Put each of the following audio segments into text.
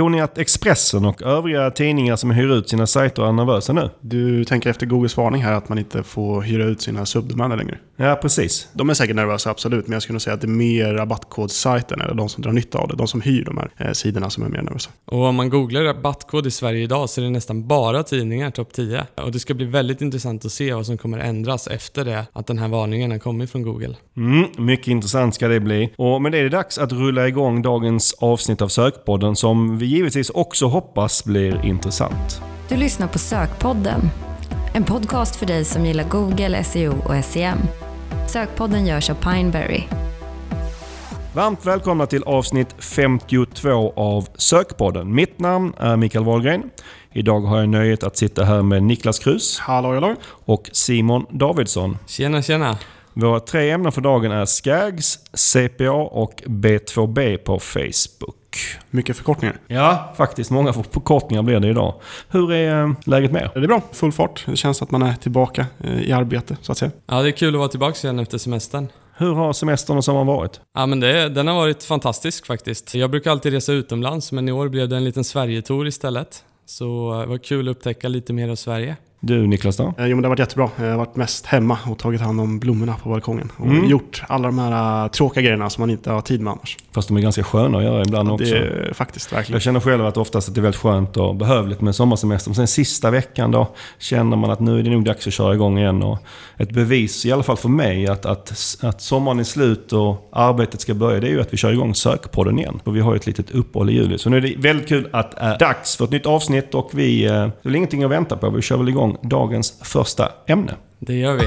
Tror ni att Expressen och övriga tidningar som hyr ut sina sajter är nervösa nu? Du tänker efter Googles varning här att man inte får hyra ut sina subdomäner längre? Ja, precis. De är säkert nervösa, absolut. Men jag skulle säga att det är mer rabattkodsajten, eller de som drar nytta av det, de som hyr de här eh, sidorna som är mer nervösa. Och om man googlar rabattkod i Sverige idag så är det nästan bara tidningar topp 10. Och det ska bli väldigt intressant att se vad som kommer ändras efter det att den här varningen har kommit från Google. Mm, mycket intressant ska det bli. Och med det är det dags att rulla igång dagens avsnitt av Sökpodden som vi givetvis också hoppas blir intressant. Du lyssnar på Sökpodden. En podcast för dig som gillar Google, SEO och SEM. Sökpodden görs av Pineberry. Varmt välkomna till avsnitt 52 av Sökpodden. Mitt namn är Mikael Wahlgren. Idag har jag nöjet att sitta här med Niklas Krus Hallå, hallå. och Simon Davidsson. Tjena, tjena! Våra tre ämnen för dagen är Skags, CPA och B2B på Facebook. Mycket förkortningar. Ja, faktiskt. Många förkortningar blir det idag. Hur är eh, läget med er? Det är bra, full fart. Det känns att man är tillbaka eh, i arbete, så att säga. Ja, det är kul att vara tillbaka igen efter semestern. Hur har semestern och sommaren varit? Ja, men det, den har varit fantastisk faktiskt. Jag brukar alltid resa utomlands, men i år blev det en liten Sverigetour istället. Så eh, det var kul att upptäcka lite mer av Sverige. Du Niklas då? Eh, Jo, men det har varit jättebra. Jag har varit mest hemma och tagit hand om blommorna på balkongen. Och Mm. gjort alla de här äh, tråkiga grejerna som man inte har tid med annars. Fast de är ganska sköna att göra ibland också. Det är faktiskt verkligen. Jag känner själv att oftast att det är väldigt skönt och behövligt med sommarsemester. Men sen sista veckan då känner man att nu är det nog dags att köra igång igen. Och ett bevis, i alla fall för mig, att, att, att sommaren är slut och arbetet ska börja, det är ju att vi kör igång Sökpodden igen. Och vi har ju ett litet uppehåll i juli. Så nu är det väldigt kul att det är dags för ett nytt avsnitt och vi... eh, Det är väl ingenting att vänta på. Vi kör väl igång dagens första ämne. Det gör vi.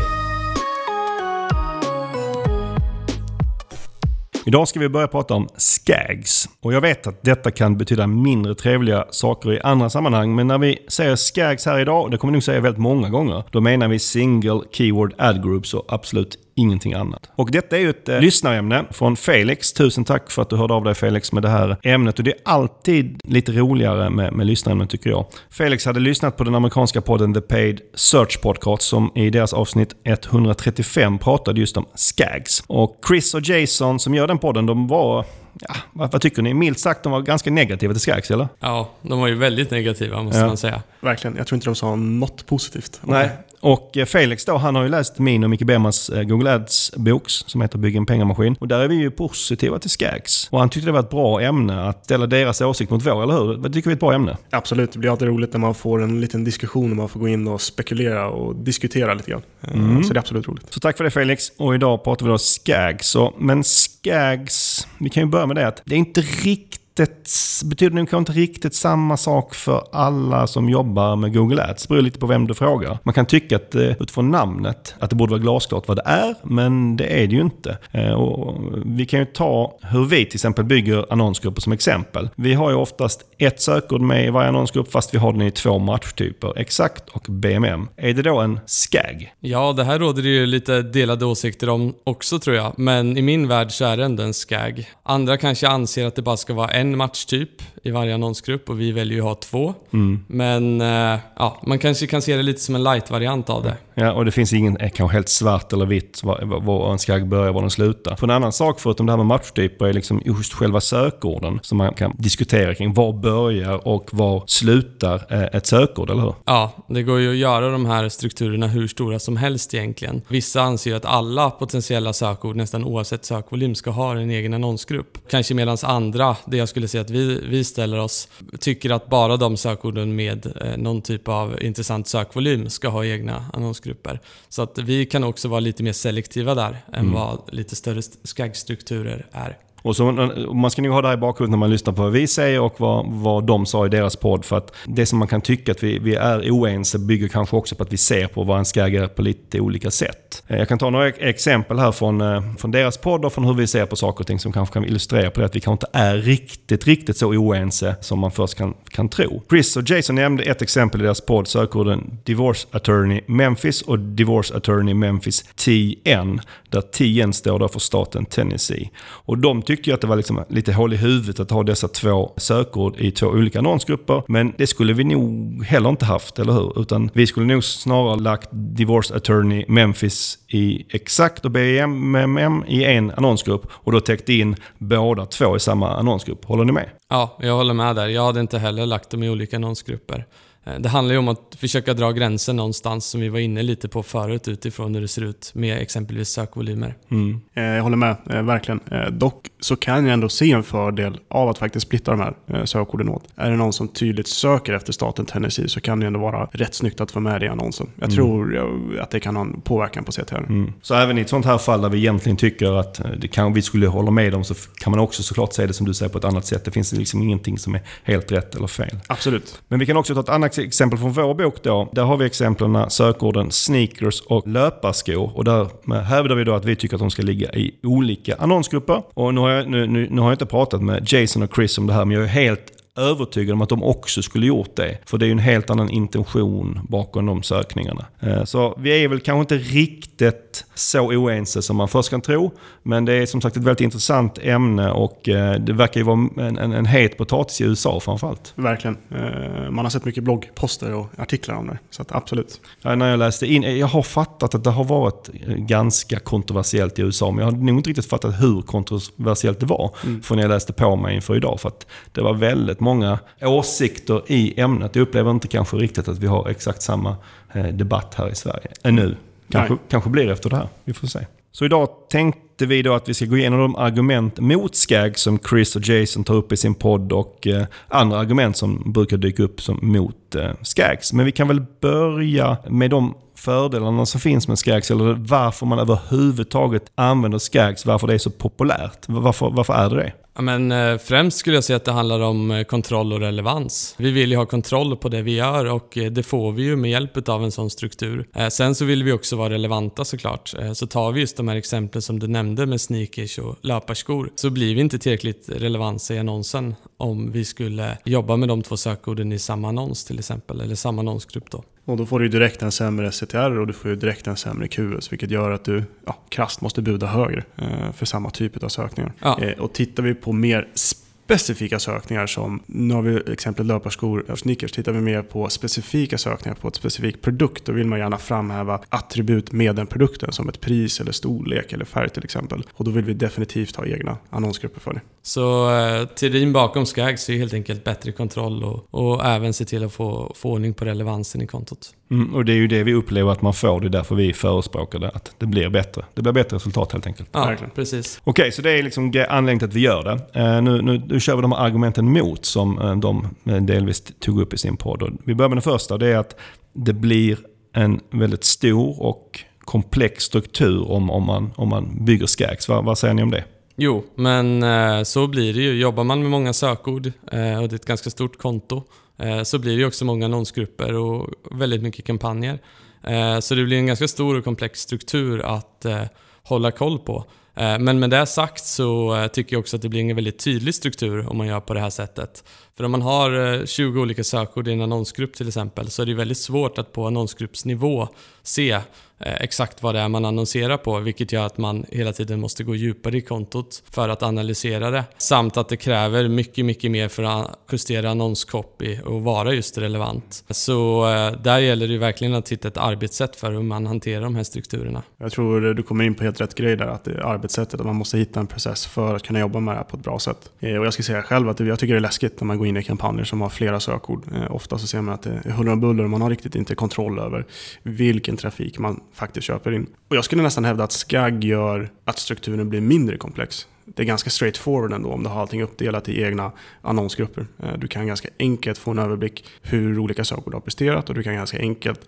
Idag ska vi börja prata om skags. Och jag vet att detta kan betyda mindre trevliga saker i andra sammanhang. Men när vi säger skags här idag, och det kommer vi nog säga väldigt många gånger, då menar vi single keyword ad groups och absolut ingenting annat. Och detta är ju ett eh, lyssnarämne från Felix. Tusen tack för att du hörde av dig Felix med det här ämnet. Och det är alltid lite roligare med, med lyssnarämnen tycker jag. Felix hade lyssnat på den amerikanska podden The Paid Search Podcast som i deras avsnitt 135 pratade just om skags. Och Chris och Jason som gör den podden, de var Ja, vad, vad tycker ni? Milt sagt, de var ganska negativa till skags, eller? Ja, de var ju väldigt negativa måste Ja. man säga. Verkligen. Jag tror inte de sa något positivt. Nej. Och eh, Felix då, han har ju läst min och Micke Bergmans eh, Google Ads-bok som heter Bygg en pengamaskin. Och där är vi ju positiva till Skags. Och han tyckte det var ett bra ämne att ställa deras åsikt mot vår, eller hur? Det tycker vi är ett bra ämne. Absolut, det blir alltid roligt när man får en liten diskussion och man får gå in och spekulera och diskutera lite grann. Eh, Mm. Så det är absolut roligt. Så tack för det Felix. Och idag pratar vi då Skags. Men Skags, vi kan ju börja med det att det är inte riktigt betyder nog kanske inte riktigt samma sak för alla som jobbar med Google Ads. Det beror lite på vem du frågar. Man kan tycka att eh, utifrån namnet att det borde vara glasklart vad det är, men det är det ju inte. Eh, Och vi kan ju ta hur vi till exempel bygger annonsgrupper som exempel. Vi har ju oftast ett sökord med i varje annonsgrupp fast vi har den i två matchtyper, exakt och BMM. Är det då en skag? Ja, det här råder det ju lite delade åsikter om också tror jag. Men i min värld så är det ändå en skag. Andra kanske anser att det bara ska vara en matchtyp i varje annonsgrupp och vi väljer ju att ha två. Men eh, ja, man kanske kan se det lite som en light-variant av det. Ja, och det finns ingen är kanske helt svart eller vitt var, var en skagg börjar och var den slutar. För en annan sak förutom det här med matchtyper är liksom just själva sökorden som man kan diskutera kring. Var börjar och var slutar eh, ett sökord, eller hur? Ja, det går ju att göra de här strukturerna hur stora som helst egentligen. Vissa anser att alla potentiella sökord, nästan oavsett sökvolym, ska ha en egen annonsgrupp. Kanske medan andra, det jag skulle säga att vi, vi ställer oss, tycker att bara de sökorden med eh, någon typ av intressant sökvolym ska ha egna annonsgrupper. Så att vi kan också vara lite mer selektiva där än vad lite större skaggstrukturer är. Och så, och man ska nog ha det här i bakhuvudet när man lyssnar på vad vi säger och vad, vad de sa i deras podd. För att det som man kan tycka att vi, vi är oense bygger kanske också på att vi ser på vad en ska agera på lite olika sätt. Eh, jag kan ta några exempel här från, eh, från deras podd och från hur vi ser på saker och ting som kanske kan illustrera på det att vi kanske inte är riktigt, riktigt så oense som man först kan, kan tro. Chris och Jason nämnde ett exempel i deras podd, sökorden Divorce Attorney Memphis och Divorce Attorney Memphis TN, där TN står då för staten Tennessee. Och de tyckte tyckte ju att det var liksom lite hål i huvudet att ha dessa två sökord i två olika annonsgrupper. Men det skulle vi nog heller inte haft, eller hur? Utan vi skulle nog snarare lagt Divorce Attorney Memphis i exakt och BMMM i en annonsgrupp och då täckt in båda två i samma annonsgrupp. Håller ni med? Ja, jag håller med där. Jag hade inte heller lagt dem i olika annonsgrupper. Eh, det handlar ju om att försöka dra gränsen någonstans som vi var inne lite på förut utifrån hur det ser ut med exempelvis sökvolymer. Mm. Jag håller med, eh, verkligen. Dock så kan jag ändå se en fördel av att faktiskt splitta de här sökorden åt. Är det någon som tydligt söker efter staten Tennessee så kan det ändå vara rätt snyggt att få med det i annonsen. Jag mm. tror att det kan ha en påverkan på CTR. Mm. Så även i ett sånt här fall där vi egentligen tycker att det kan, vi skulle hålla med dem så kan man också såklart se det som du säger på ett annat sätt. Det finns liksom ingenting som är helt rätt eller fel. Absolut. Men vi kan också ta ett annat exempel från vår bok då. Där har vi exemplen sökorden sneakers och löparskor. Och där hävdar vi då att vi tycker att de ska ligga i olika annonsgrupper. Och nu har jag, nu, nu, nu har jag inte pratat med Jason och Chris om det här, men jag är helt övertygad om att de också skulle gjort det. För det är ju en helt annan intention bakom de sökningarna. Eh, så vi är väl kanske inte riktigt så oense som man först kan tro. Men det är som sagt ett väldigt intressant ämne och eh, det verkar ju vara en, en, en het potatis i USA framförallt. Verkligen. Eh, man har sett mycket bloggposter och artiklar om det. Så absolut. Ja, när jag läste in, jag har fattat att det har varit ganska kontroversiellt i USA. Men jag har nog inte riktigt fattat hur kontroversiellt det var. Mm. För när jag läste på mig inför idag. För att det var väldigt många åsikter i ämnet. Jag upplever inte kanske riktigt att vi har exakt samma eh, debatt här i Sverige ännu. Kanske, kanske blir efter det här. Vi får se. Så idag tänkte vi då att vi ska gå igenom de argument mot skag som Chris och Jason tar upp i sin podd och eh, andra argument som brukar dyka upp som mot eh, skags. Men vi kan väl börja med de fördelarna som finns med skags eller varför man överhuvudtaget använder skags, varför det är så populärt. Varför, varför är det det? Ja, men, eh, främst skulle jag säga att det handlar om eh, kontroll och relevans. Vi vill ju ha kontroll på det vi gör och eh, det får vi ju med hjälp av en sån struktur. Sen så vill vi också vara relevanta såklart. Så tar vi just de här exemplen som du nämnde med sneakers och löparskor så blir vi inte tillräckligt relevanta i annonsen om vi skulle jobba med de två sökorden i samma annons till exempel, eller samma annonsgrupp då. Och då får du direkt en sämre CTR och du får ju direkt en sämre QS, vilket gör att du ja, krasst måste buda högre eh, för samma typ av sökningar. Ja. Eh, och tittar vi på mer specifika sökningar som, nu har vi exemplet löparskor och sneakers, tittar vi mer på specifika sökningar på ett specifik produkt, då vill man gärna framhäva attribut med den produkten som ett pris eller storlek eller färg till exempel. Och då vill vi definitivt ha egna annonsgrupper för det. Så eh, teorin bakom Skags är helt enkelt bättre kontroll och, och även se till att få, få ordning på relevansen i kontot. Mm, och det är ju det vi upplever att man får. Det är därför vi förespråkar det. Att det blir bättre. Det blir bättre resultat helt enkelt. Ja, Verkligen. precis. Okej, så det är liksom anledningen till att vi gör det. Uh, nu, nu, nu kör vi de här argumenten mot som uh, de delvis tog upp i sin podd. Och vi börjar med den första. Det är att det blir en väldigt stor och komplex struktur om, om, man, om man bygger Skags. Vad, vad säger ni om det? Jo, men eh, så blir det ju. Jobbar man med många sökord och det är ett ganska stort konto Eh, Eh, så blir det också många annonsgrupper och väldigt mycket kampanjer. Eh, så det blir en ganska stor och komplex struktur att eh, hålla koll på. Men med det sagt så tycker jag också att det blir en väldigt tydlig struktur om man gör på det här sättet. För om man har 20 olika sökord i en annonsgrupp till exempel så är det väldigt svårt att på annonsgruppsnivå se Eh, exakt vad det är man annonserar på, vilket gör att man hela tiden måste gå djupare i kontot för att analysera det. Samt att det kräver mycket, mycket mer för att justera annonscopy och vara just relevant. Så eh, där gäller det ju verkligen att hitta ett arbetssätt för hur man hanterar de här strukturerna. Jag tror du kommer in på helt rätt grej där, att det är arbetssättet, att man måste hitta en process för att kunna jobba med det här på ett bra sätt. Eh, och jag ska säga själv att jag tycker det är läskigt när man går in i kampanjer som har flera sökord. Ofta så ser man att det är huller och buller och man har riktigt inte kontroll över vilken trafik man faktiskt köper in. Och jag skulle nästan hävda att skagg gör att strukturen blir mindre komplex. Det är ganska straightforward ändå om du har allting uppdelat i egna annonsgrupper. Eh, du kan ganska enkelt få en överblick hur olika sökord har presterat och du kan ganska enkelt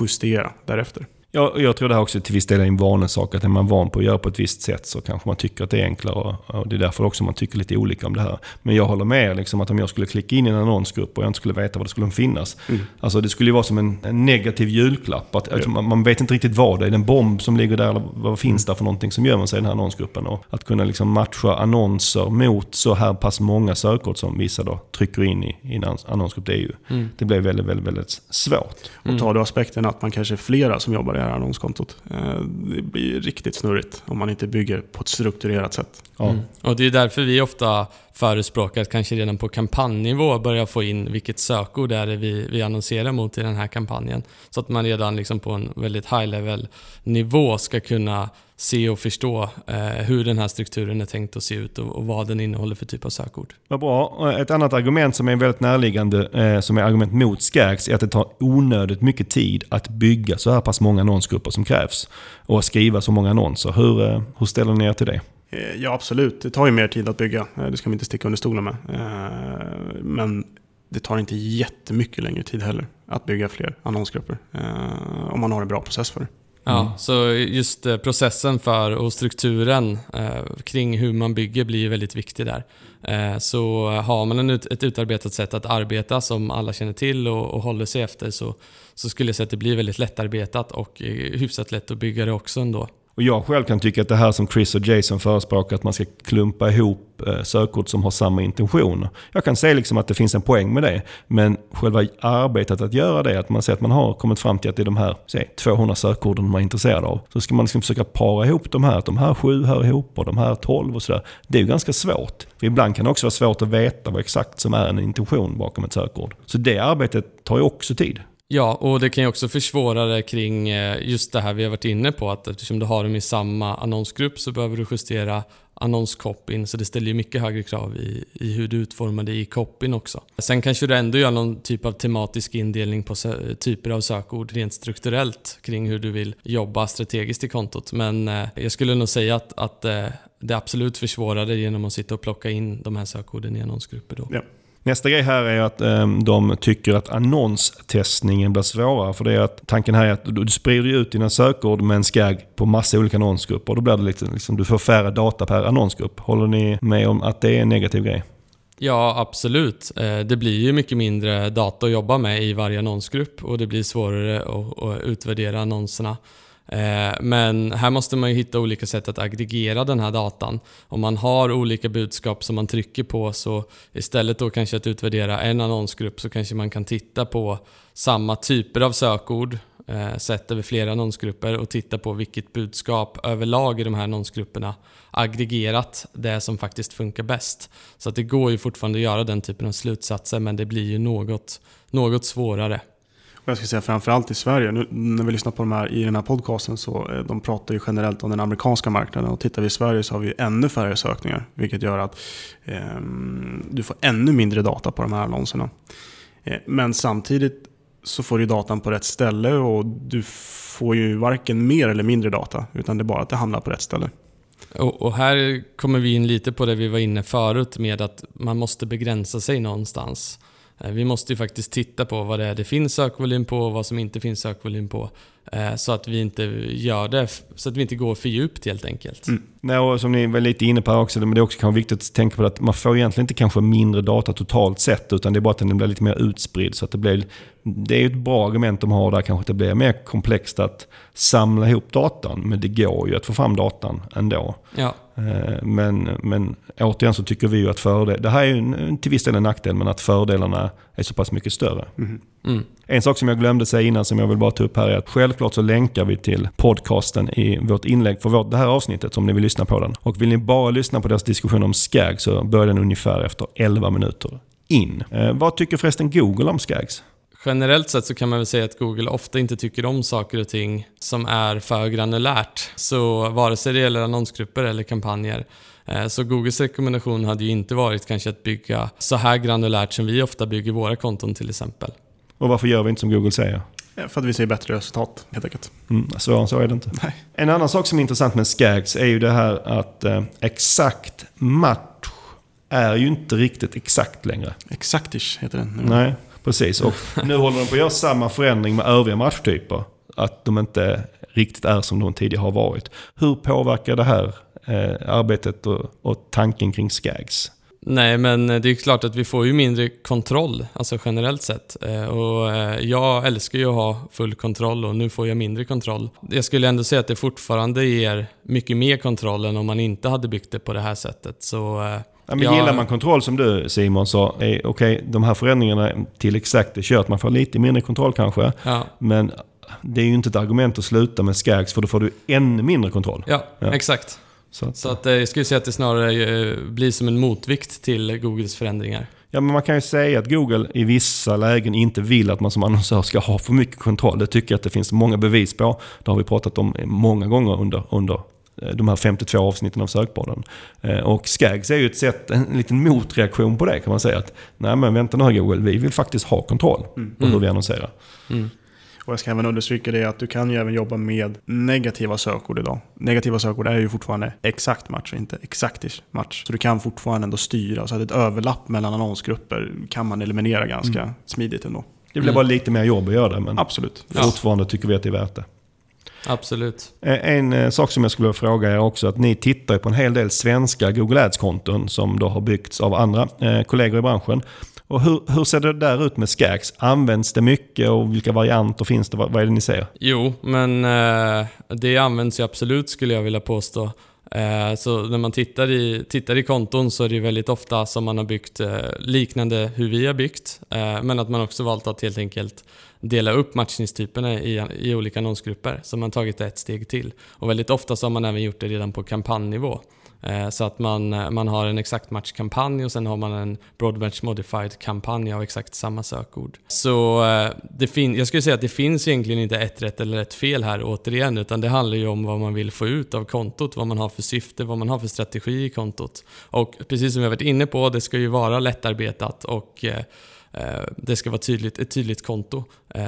justera därefter. Jag, jag tror det här också till viss del är en vanesak. Att är man van på att göra på ett visst sätt så kanske man tycker att det är enklare. Och det är därför också man tycker lite olika om det här. Men jag håller med liksom att om jag skulle klicka in i en annonsgrupp och jag inte skulle veta vad det skulle finnas. Mm. Alltså det skulle ju vara som en, en negativ julklapp. Att, ja. man, man, vet inte riktigt vad det är. En bomb som ligger där, eller vad finns där för någonting som gömmer sig i den här annonsgruppen. Och att kunna liksom matcha annonser mot så här pass många sökord som vissa då trycker in i, i en annonsgrupp. Det, är ju, mm. det blir väldigt, väldigt, väldigt svårt. Och tar du aspekten att man kanske är flera som jobbar i det här annonskontot. Eh, det blir riktigt snurrigt om man inte bygger på ett strukturerat sätt. Ja. Mm. Och det är därför vi ofta förespråkat kanske redan på kampanjnivå börja få in vilket sökord är det vi, vi annonserar mot i den här kampanjen. Så att man redan liksom på en väldigt high level nivå ska kunna se och förstå eh, hur den här strukturen är tänkt att se ut och, och, vad den innehåller för typ av sökord. Vad bra. Ett annat argument som är väldigt närliggande, eh, som är argument mot Skags, är att det tar onödigt mycket tid att bygga så här pass många annonsgrupper som krävs. Och skriva så många annonser. Hur, eh, hur ställer ni er till det? Eh, ja, absolut. Det tar ju mer tid att bygga. Eh, det ska vi inte sticka under stolen med. Eh, men det tar inte jättemycket längre tid heller att bygga fler annonsgrupper. Om man har en bra process för det. Ja, mm. så just processen för och strukturen kring hur man bygger blir väldigt viktig där. så har man ett utarbetat sätt att arbeta som alla känner till och, håller sig efter så, så skulle jag säga att det blir väldigt lättarbetat och hyfsat lätt att bygga det också ändå. Och jag själv kan tycka att det här som Chris och Jason förespråkar, att man ska klumpa ihop eh, sökord som har samma intentioner. Jag kan säga liksom att det finns en poäng med det. Men själva arbetet att göra det, att man ser att man har kommit fram till att det är de här se, 200 sökorden man är intresserad av. Så ska man liksom försöka para ihop de här, att de här sju hör ihop och de här tolv och sådär. Det är ju ganska svårt. För ibland kan det också vara svårt att veta vad exakt som är en intention bakom ett sökord. Så det arbetet tar ju också tid. Ja, och det kan ju också försvåra det kring eh, just det här vi har varit inne på att eftersom du har dem i samma annonsgrupp så behöver du justera annonscopyn så det ställer ju mycket högre krav i, i hur du utformar det i copyn också. Sen kanske du ändå gör någon typ av tematisk indelning på typer av sökord rent strukturellt kring hur du vill jobba strategiskt i kontot. Men eh, jag skulle nog säga att, att eh, det absolut försvårar det genom att sitta och plocka in de här sökorden i annonsgrupper då. Ja. Nästa grej här är att eh, de tycker att annonstestningen blir svårare. För det är att tanken här är att du sprider ut dina sökord med en skag på massa olika annonsgrupper. Och Då blir det liksom, liksom, du får färre data per annonsgrupp. Håller ni med om att det är en negativ grej? Ja, absolut. Eh, det blir ju mycket mindre data att jobba med i varje annonsgrupp och det blir svårare att utvärdera annonserna. Eh, men här måste man ju hitta olika sätt att aggregera den här datan. Om man har olika budskap som man trycker på så istället då kanske att utvärdera en annonsgrupp så kanske man kan titta på samma typer av sökord eh, sett över flera annonsgrupper och titta på vilket budskap överlag i de här annonsgrupperna aggregerat det som faktiskt funkar bäst. Så att det går ju fortfarande att göra den typen av slutsatser men det blir ju något, något svårare. Och jag ska säga framförallt i Sverige, nu, när vi lyssnar på de här i den här podcasten så eh, de pratar ju generellt om den amerikanska marknaden och tittar vi i Sverige så har vi ännu färre sökningar. Vilket gör att eh, du får ännu mindre data på de här annonserna. Eh, men samtidigt så får du datan på rätt ställe och du får ju varken mer eller mindre data utan det är bara att det hamnar på rätt ställe. Och, och, här kommer vi in lite på det vi var inne förut med att man måste begränsa sig någonstans. Eh, vi måste ju faktiskt titta på vad det är det finns sökvolym på och vad som inte finns sökvolym på. Eh, så att vi inte gör det, så att vi inte går för djupt helt enkelt. Mm. Nej, och som ni var lite inne på också, men det är också kanske viktigt att tänka på att man får egentligen inte kanske mindre data totalt sett, utan det är bara att den blir lite mer utspridd. Så att det, blir, det är ett bra argument de har där, kanske att det blir mer komplext att samla ihop datan, men det går ju att få fram datan ändå. Ja. Eh, men, men återigen så tycker vi ju att fördel, det här är ju till viss del en nackdel, men att fördelarna är så pass mycket större. Mm. Mm. En sak som jag glömde säga innan som jag vill bara ta upp här är att självklart så länkar vi till podcasten i vårt inlägg för vårt, det här avsnittet om ni vill lyssna på den. Och vill ni bara lyssna på deras diskussion om Skag så börjar den ungefär efter 11 minuter in. Eh, vad tycker förresten Google om Skags? Generellt sett så kan man väl säga att Google ofta inte tycker om saker och ting som är för granulärt. Så vare sig det gäller annonsgrupper eller kampanjer. Eh, så Googles rekommendation hade ju inte varit kanske att bygga så här granulärt som vi ofta bygger våra konton till exempel. Och varför gör vi inte som Google säger? Ja, för att vi ser bättre resultat helt enkelt. Mm, så, så är det inte. Nej. En annan sak som är intressant med Skags är ju det här att eh, exakt match är ju inte riktigt exakt längre. Exaktish heter den nu. Nej, precis. Och nu håller de på att göra samma förändring med övriga matchtyper. Att de inte riktigt är som de tidigare har varit. Hur påverkar det här eh, arbetet och, och tanken kring Skags? Nej, men det är klart att vi får ju mindre kontroll, alltså generellt sett. Eh, och eh, jag älskar ju att ha full kontroll och nu får jag mindre kontroll. Jag skulle ändå säga att det fortfarande ger mycket mer kontroll än om man inte hade byggt det på det här sättet. Så, eh, ja, men jag... Gillar man kontroll som du Simon sa, okej okay, de här förändringarna till exakt det kör att man får lite mindre kontroll kanske. Ja. Men det är ju inte ett argument att sluta med Skags för då får du ännu mindre kontroll. Ja, Ja. exakt. Så att, Så att, eh, jag skulle säga att det snarare eh, blir som en motvikt till Googles förändringar. Ja, men man kan ju säga att Google i vissa lägen inte vill att man som annonsör ska ha för mycket kontroll. Det tycker jag att det finns många bevis på. Det har vi pratat om många gånger under, under eh, de här 52 avsnitten av Sökpodden. Eh, Och Skags är ju ett sätt, en liten motreaktion på det kan man säga. att Nej men vänta nu här Google, vi vill faktiskt ha kontroll på hur vi annonserar. Mm. Och jag ska även understryka det att du kan ju även jobba med negativa sökord idag. Negativa sökord är ju fortfarande exakt match och inte exaktish match. Så du kan fortfarande ändå styra. Så att ett överlapp mellan annonsgrupper kan man eliminera ganska smidigt ändå. Det blir Mm. bara lite mer jobb att göra det men Absolut. Ja. fortfarande tycker vi att det är värt det. Absolut. Eh, En eh, sak som jag skulle vilja fråga er också, att ni tittar på en hel del svenska Google Ads-konton som då har byggts av andra eh, kollegor i branschen. Och hur, hur ser det där ut med Skags? Används det mycket och vilka varianter finns det? Vad, vad är det ni ser? Jo, men eh, det används ju absolut skulle jag vilja påstå. Eh, så när man tittar i, tittar i konton så är det ju väldigt ofta som man har byggt eh, liknande hur vi har byggt. Eh, men att man också valt att helt enkelt dela upp matchningstyperna i, i olika annonsgrupper. Så man tagit det ett steg till. Och väldigt ofta så har man även gjort det redan på kampanjnivå. Eh, så att man, eh, man har en exakt matchkampanj och sen har man en Broadmatch Modified kampanj av exakt samma sökord. Så eh, det fin- jag skulle säga att det finns egentligen inte ett rätt eller ett fel här återigen, utan det handlar ju om vad man vill få ut av kontot, vad man har för syfte, vad man har för strategi i kontot. Och precis som jag varit inne på, det ska ju vara lättarbetat och det ska vara tydligt, ett tydligt konto.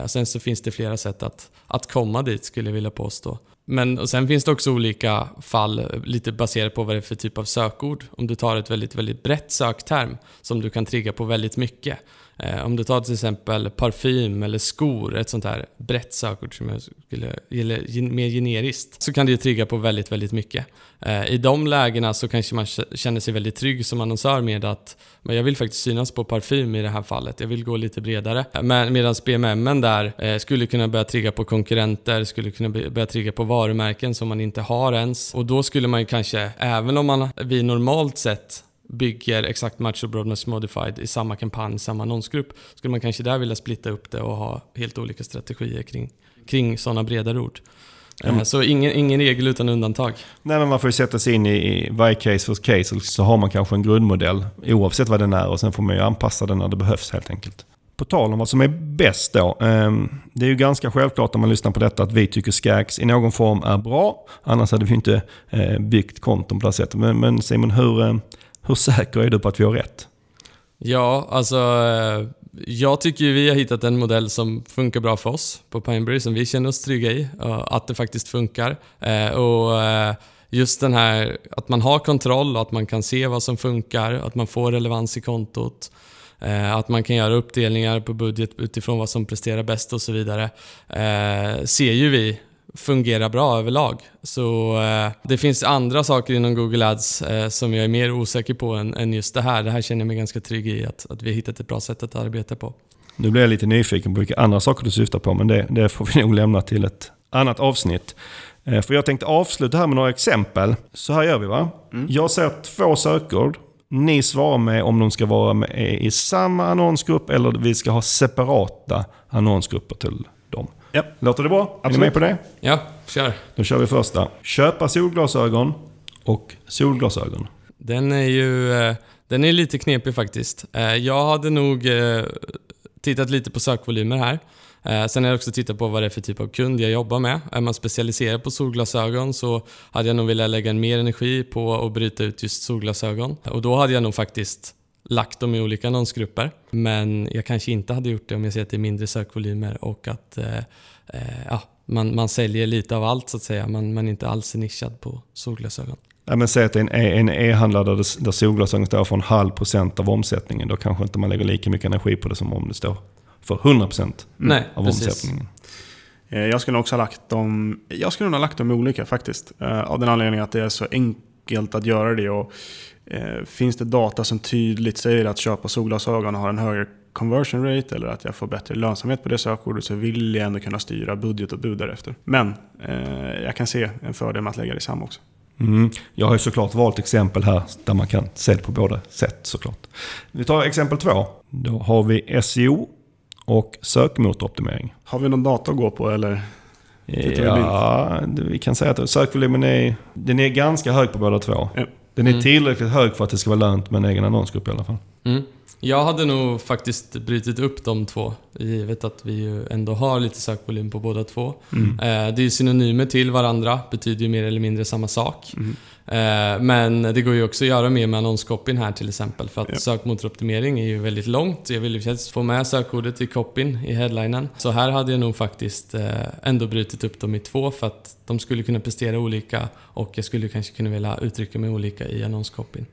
Sen så finns det flera sätt att, att komma dit skulle jag vilja påstå. Men och sen finns det också olika fall, lite baserat på vad det är för typ av sökord. Om du tar ett väldigt, väldigt brett sökterm som du kan trigga på väldigt mycket. Eh, om du tar till exempel parfym eller skor, ett sånt här brett sökord som jag skulle gilla mer generiskt, så kan det ju trigga på väldigt, väldigt mycket. Eh, I de lägena så kanske man känner sig väldigt trygg som annonsör med att men jag vill faktiskt synas på parfym i det här fallet. Jag vill gå lite bredare. Eh, men medan BMM där skulle kunna börja trigga på konkurrenter, skulle kunna börja trigga på varumärken som man inte har ens. Och då skulle man ju kanske, även om man vi normalt sett bygger exakt match och broadmatch modified i samma kampanj, samma annonsgrupp, skulle man kanske där vilja splitta upp det och ha helt olika strategier kring, kring sådana bredare ord. Eh, Så ingen, ingen regel utan undantag. Nej, men man får ju sätta sig in i, i varje case för case så har man kanske en grundmodell oavsett vad den är och sen får man ju anpassa den när det behövs helt enkelt. På tal om vad som är bäst då. Eh, det är ju ganska självklart när man lyssnar på detta att vi tycker Skags i någon form är bra. Annars hade vi inte eh, byggt konton på det här sättet. Men, Simon, hur, eh, hur säker är du på att vi har rätt? Ja, alltså eh, jag tycker ju vi har hittat en modell som funkar bra för oss på Pineberry, som vi känner oss trygga i. Eh, att det faktiskt funkar. Eh, och just den här att man har kontroll och att man kan se vad som funkar, att man får relevans i kontot. Att man kan göra uppdelningar på budget utifrån vad som presterar bäst och så vidare. Ser ju vi fungerar bra överlag. Så eh, det finns andra saker inom Google Ads eh, som jag är mer osäker på än, än just det här. Det här känner jag mig ganska trygg i, att, att vi har hittat ett bra sätt att arbeta på. Nu blir jag lite nyfiken på vilka andra saker du syftar på, men det, det får vi nog lämna till ett annat avsnitt. Eh, För jag tänkte avsluta här med några exempel. Så här gör vi va? Jag säger två sökord. Ni svarar med om de ska vara med i samma annonsgrupp eller vi ska ha separata annonsgrupper till. Ja. Låter det bra? Är ni Absolut. med på det? Ja, kör. Då kör vi första. Köpa solglasögon och solglasögon. Den är ju eh, den är lite knepig faktiskt. Eh, Jag hade nog eh, tittat lite på sökvolymer här. Sen har jag också tittat på vad det är för typ av kund jag jobbar med. Är man specialiserad på solglasögon så hade jag nog velat lägga en mer energi på att bryta ut just solglasögon. Och då hade jag nog faktiskt lagt dem i olika annonsgrupper. Men jag kanske inte hade gjort det om jag ser att det är mindre sökvolymer och att eh, eh, ja, man, man säljer lite av allt så att säga. Man, man är inte alls är nischad på solglasögon. Ja, men säg att det är en en e-handlare där, där solglasögon står för en halv procent av omsättningen. Då kanske inte man lägger lika mycket energi på det som om det står för 100 procent Nej, av precis. omsättningen. Eh, Jag skulle också ha lagt dem, jag skulle nog ha lagt dem olika faktiskt. Eh, Av den anledningen att det är så enkelt att göra det. Och, finns det data som tydligt säger att köpa solglasögon har en högre conversion rate eller att jag får bättre lönsamhet på det sökordet så vill jag ändå kunna styra budget och bud därefter. Men eh, jag kan se en fördel med att lägga det samman också. Mm. Jag har ju såklart valt exempel här där man kan se det på båda sätt såklart. Vi tar exempel två. Då har vi SEO och sökmotoroptimering. Har vi någon data att gå på eller? Ja, vi kan säga att sökvolymen är, den är ganska hög på båda två. Ja. Den är Mm. tillräckligt hög för att det ska vara lönt med en egen annonsgrupp i alla fall. Mm. Jag hade nog faktiskt brutit upp de två, givet att vi ju ändå har lite sökvolym på båda två. Mm. Eh, Det är ju synonymer till varandra, betyder ju mer eller mindre samma sak. Mm. Eh, Men det går ju också att göra mer med annonscopyn här till exempel. För att Ja. sökmotoroptimering är ju väldigt långt. Jag vill ju helst få med sökordet i copyn, i headlinen. Så här hade jag nog faktiskt eh, ändå brutit upp dem i två för att de skulle kunna prestera olika och jag skulle kanske kunna vilja uttrycka mig olika i annonscopyn.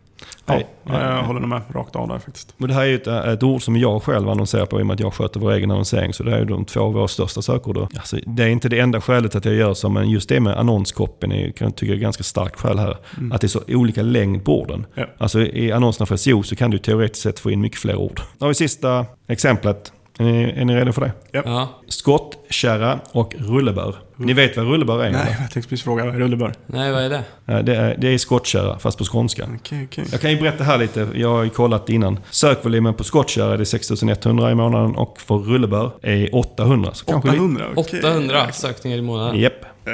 Ja, jag håller nog med rakt av där faktiskt. Och det här är ju ett, ett ord som jag själv annonserar på i och med att jag sköter vår egen annonsering. Så det är ju de två av våra största sökord. Alltså, det är inte det enda skälet att jag gör så, men just det med annonskoppen är, kan jag tycka är ett ganska starkt skäl här. Mm. Att det är så olika längd på orden. Ja. Alltså i annonserna för SEO så kan du teoretiskt sett få in mycket fler ord. Då har vi sista exemplet. Är ni, är ni redo för det? Japp. Ja. Skottkärra och rullebör. Ni vet vad rullebör är? Nej, eller? jag tänkte precis fråga. Rullebör? Nej, vad är det? Det är, det är skottkärra, fast på skånska. Okej, okej. Jag kan ju berätta här lite, jag har ju kollat innan. Sökvolymen på skottkärra är 6100 i månaden och för rullebör är 800. Så kanske lite- 800? okej. 800 sökningar i månaden. Japp. Eh,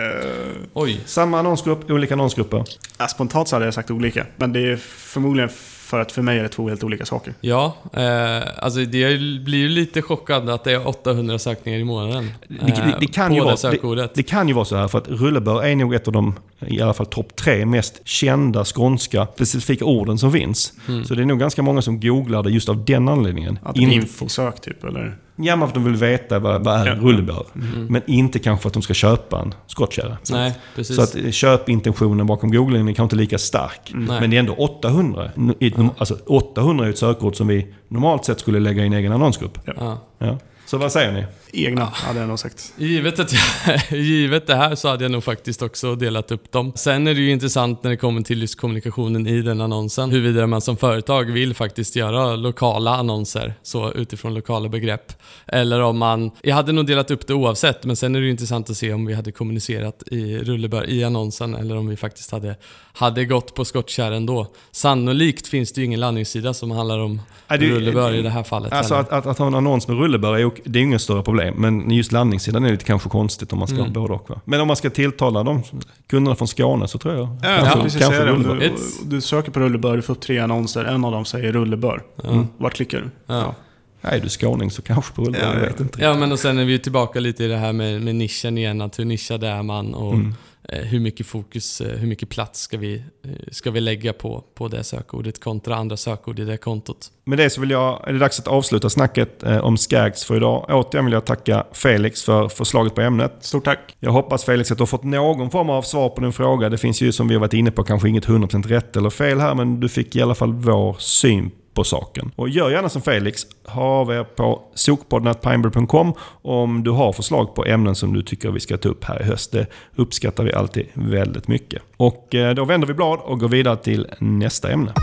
Oj. Samma annonsgrupp, olika annonsgrupper. ja, spontant så hade jag sagt olika. Men det är förmodligen för att för mig är det två helt olika saker. Ja, eh, alltså det blir ju lite chockad att det är 800 sökningar i månaden. Det, det, det, kan på ju det vara, det, det kan ju vara så här för att rullebör är nog ett av de, i alla fall topp tre, mest kända skånska specifika orden som finns. Mm. Så det är nog ganska många som googlar det just av den anledningen. Att det är In- infosök typ, eller? Ja, men för att de vill veta vad, vad är Ja. en rullebör. Mm. Men inte kanske för att de ska köpa en skottkärra. Nej, precis. Så att eh, köpintentionen bakom googlingen är kanske inte lika stark. Nej. Men det är ändå 800. N- i ett norm- Alltså 800 är ett sökord som vi normalt sett skulle lägga i en egen annonsgrupp. ja. Ja. Så vad säger ni? Egna, hade jag nog sagt. Givet, att jag, givet det här så hade jag nog faktiskt också delat upp dem. Sen är det ju intressant när det kommer till just kommunikationen i den annonsen. Huruvida man som företag vill faktiskt göra lokala annonser, så utifrån lokala begrepp. Eller om man... Jag hade nog delat upp det oavsett, men sen är det ju intressant att se om vi hade kommunicerat i rullebör i annonsen eller om vi faktiskt hade, hade gått på skottkärr ändå. Sannolikt finns det ju ingen landningssida som handlar om rullebör i det här fallet Alltså att, att, att ha en annons med rullebör är, ok- det är inget större problem. Men just landningssidan är lite kanske konstigt om man ska Mm. ha både och. Va? Men om man ska tilltala de kunderna från Skåne så tror jag Ja, kanske, precis kanske du, du söker på rullebör, du får upp tre annonser. En av dem säger rullebör. Ja. Vart klickar du? Ja. Nej, är du skåning så kanske på rullebör. Ja, jag ja. vet inte. Ja, men och sen är vi ju tillbaka lite i det här med, med nischen igen. Att hur nischad är man och Mm. Eh, hur mycket fokus, eh, hur mycket plats ska vi, eh, ska vi lägga på, på det sökordet kontra andra sökord i det kontot. Med det så vill jag, är det dags att avsluta snacket om Skags för idag. Återigen vill jag tacka Felix för förslaget på ämnet. Stort tack. Jag hoppas Felix att du har fått någon form av svar på din fråga. Det finns ju som vi har varit inne på kanske inget 100% rätt eller fel här men du fick i alla fall vår syn på saken. Och gör gärna som Felix. Hör av er på sokpodden.pineberry.com om du har förslag på ämnen som du tycker vi ska ta upp här i höst. Det uppskattar vi alltid väldigt mycket. Och eh, då vänder vi blad och går vidare till nästa ämne.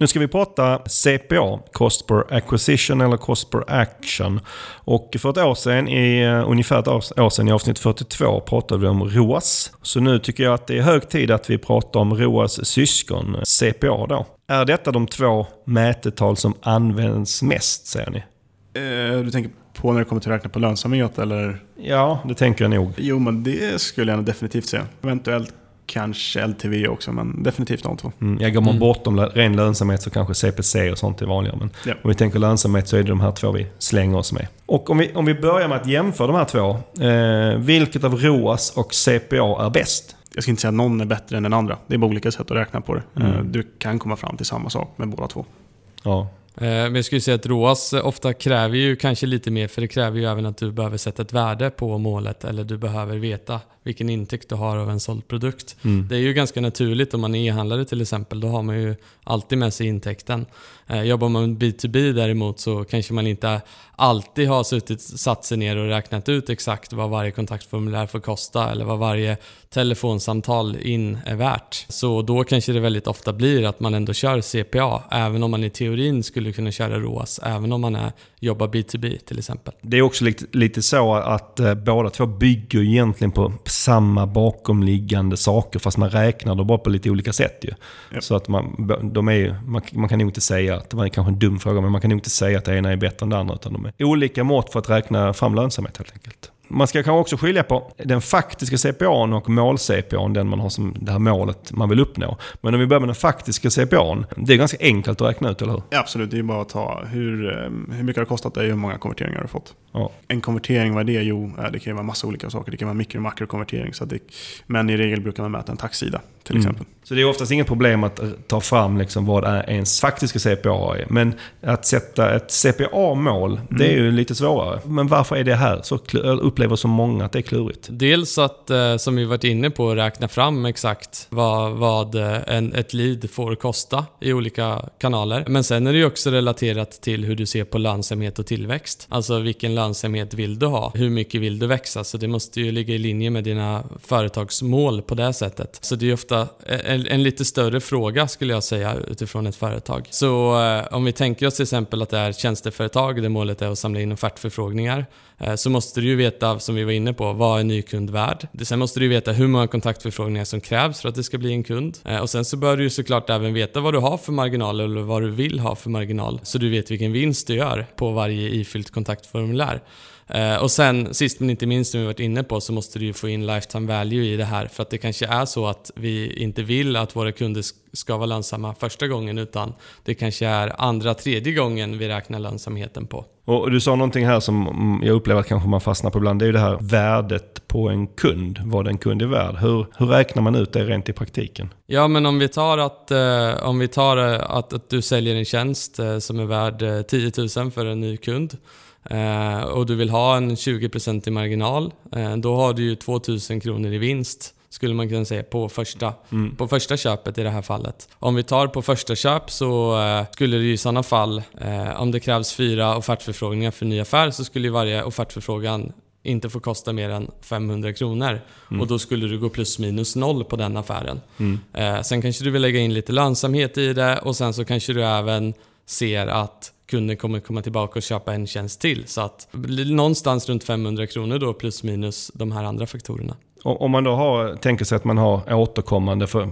Nu ska vi prata CPA, Cost per Acquisition eller Cost per Action. Och för ett år sedan, i, eh, ungefär ett år sedan i avsnitt 42, pratade vi om ROAS. Så nu tycker jag att det är hög tid att vi pratar om ROAS syskon, CPA då. Är detta de två mätetal som används mest, säger ni? Eh, du tänker på när det kommer till att räkna på lönsamhet eller? Ja, det tänker jag nog. Jo, men det skulle jag definitivt säga. Eventuellt kanske LTV också, men definitivt de två. Mm, jag går man Mm. bortom ren lönsamhet så kanske CPC och sånt är vanligare. Men Ja. om vi tänker lönsamhet så är det de här två vi slänger oss med. Och om vi, om vi börjar med att jämföra de här två. Eh, vilket av ROAS och CPA är bäst? Jag ska inte säga att någon är bättre än den andra. Det är bara olika sätt att räkna på det. Mm. Eh, Du kan komma fram till samma sak med båda två. Ja, Men jag skulle säga att ROAS ofta kräver ju kanske lite mer, för det kräver ju även att du behöver sätta ett värde på målet eller du behöver veta vilken intäkt du har av en såld produkt. mm. Det är ju ganska naturligt om man är e-handlare till exempel. Då har man ju alltid med sig intäkten. Eh, jobbar man B2B däremot så kanske man inte alltid har suttit, satt sig ner och räknat ut exakt vad varje kontaktformulär får kosta eller vad varje telefonsamtal in är värt. Så då kanske det väldigt ofta blir att man ändå kör CPA, även om man i teorin skulle kunna köra ROAS även om man är, jobbar B2B till exempel. Det är också lite, lite så att eh, båda två bygger egentligen på samma bakomliggande saker fast man räknar dem bara på lite olika sätt. Ju. Yep. Så att man, de är, man, man kan nog inte säga, att det var kanske en dum fråga, men man kan nog inte säga att det ena är bättre än det andra. Utan de är olika mått för att räkna fram lönsamhet helt enkelt. Man ska kanske också skilja på den faktiska CPAn och mål-CPAn, den man har som det här målet man vill uppnå. Men om vi börjar med den faktiska CPAn, det är ganska enkelt att räkna ut, eller hur? Absolut, det är bara att ta hur, eh, hur mycket det har kostat dig och hur många konverteringar du har fått. Ja. En konvertering, vad är det? Jo, eh, det kan ju vara massa olika saker. Det kan vara mikro och makrokonvertering. Så att det, men i regel brukar man mäta en taxsida till Mm. exempel. Så det är oftast inget problem att ta fram liksom vad ens faktiska CPA är. Men att sätta ett CPA-mål, det är ju lite svårare. Men varför är det här? Så upplever så många att det är klurigt. Dels att, eh, som vi varit inne på, räkna fram exakt vad, vad eh, en, ett lead får kosta i olika kanaler. Men sen är det ju också relaterat till hur du ser på lönsamhet och tillväxt. Alltså vilken lönsamhet vill du ha? Hur mycket vill du växa? Så det måste ju ligga i linje med dina företagsmål på det sättet. Så det är ofta en, en lite större fråga skulle jag säga utifrån ett företag. Så eh, om vi tänker oss till exempel att det är ett tjänsteföretag där målet är att samla in offertförfrågningar eh, så måste du ju veta, som vi var inne på, vad är en ny kund värd? Sen måste du ju veta hur många kontaktförfrågningar som krävs för att det ska bli en kund. Eh, Och sen så bör du ju såklart även veta vad du har för marginal eller vad du vill ha för marginal. Så du vet vilken vinst du gör på varje ifyllt kontaktformulär. Eh, och sen, sist men inte minst som vi varit inne på, så måste du ju få in lifetime value i det här. För att det kanske är så att vi inte vill att våra kunder ska vara lönsamma första gången, utan det kanske är andra, tredje gången vi räknar lönsamheten på. Och du sa någonting här som mm, jag upplever att kanske man fastnar på ibland. Det är ju det här värdet på en kund. Vad en kund är värd. Hur, hur räknar man ut det rent i praktiken? Ja, men om vi tar att, eh, om vi tar eh, att, att du säljer en tjänst eh, som är värd eh, 10 000 för en ny kund eh, och du vill ha en 20% i marginal, eh, då har du ju 2 000 kronor i vinst skulle man kunna säga på första, på första köpet i det här fallet. Om vi tar på första köp så eh, skulle det i sådana fall, eh, om det krävs fyra offertförfrågningar för ny affär så skulle varje offertförfrågan inte få kosta mer än 500 kronor. Och då skulle du gå plus minus noll på den affären. Eh, sen kanske du vill lägga in lite lönsamhet i det och sen så kanske du även ser att kunden kommer komma tillbaka och köpa en tjänst till. Så att någonstans runt 500 kronor då plus minus de här andra faktorerna. Om man då har, tänker sig att man har återkommande, för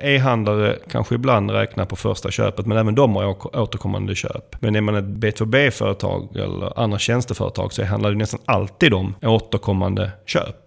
e-handlare kanske ibland räknar på första köpet, men även de har återkommande köp. Men är man ett B2B-företag eller andra tjänsteföretag så handlar det nästan alltid om återkommande köp.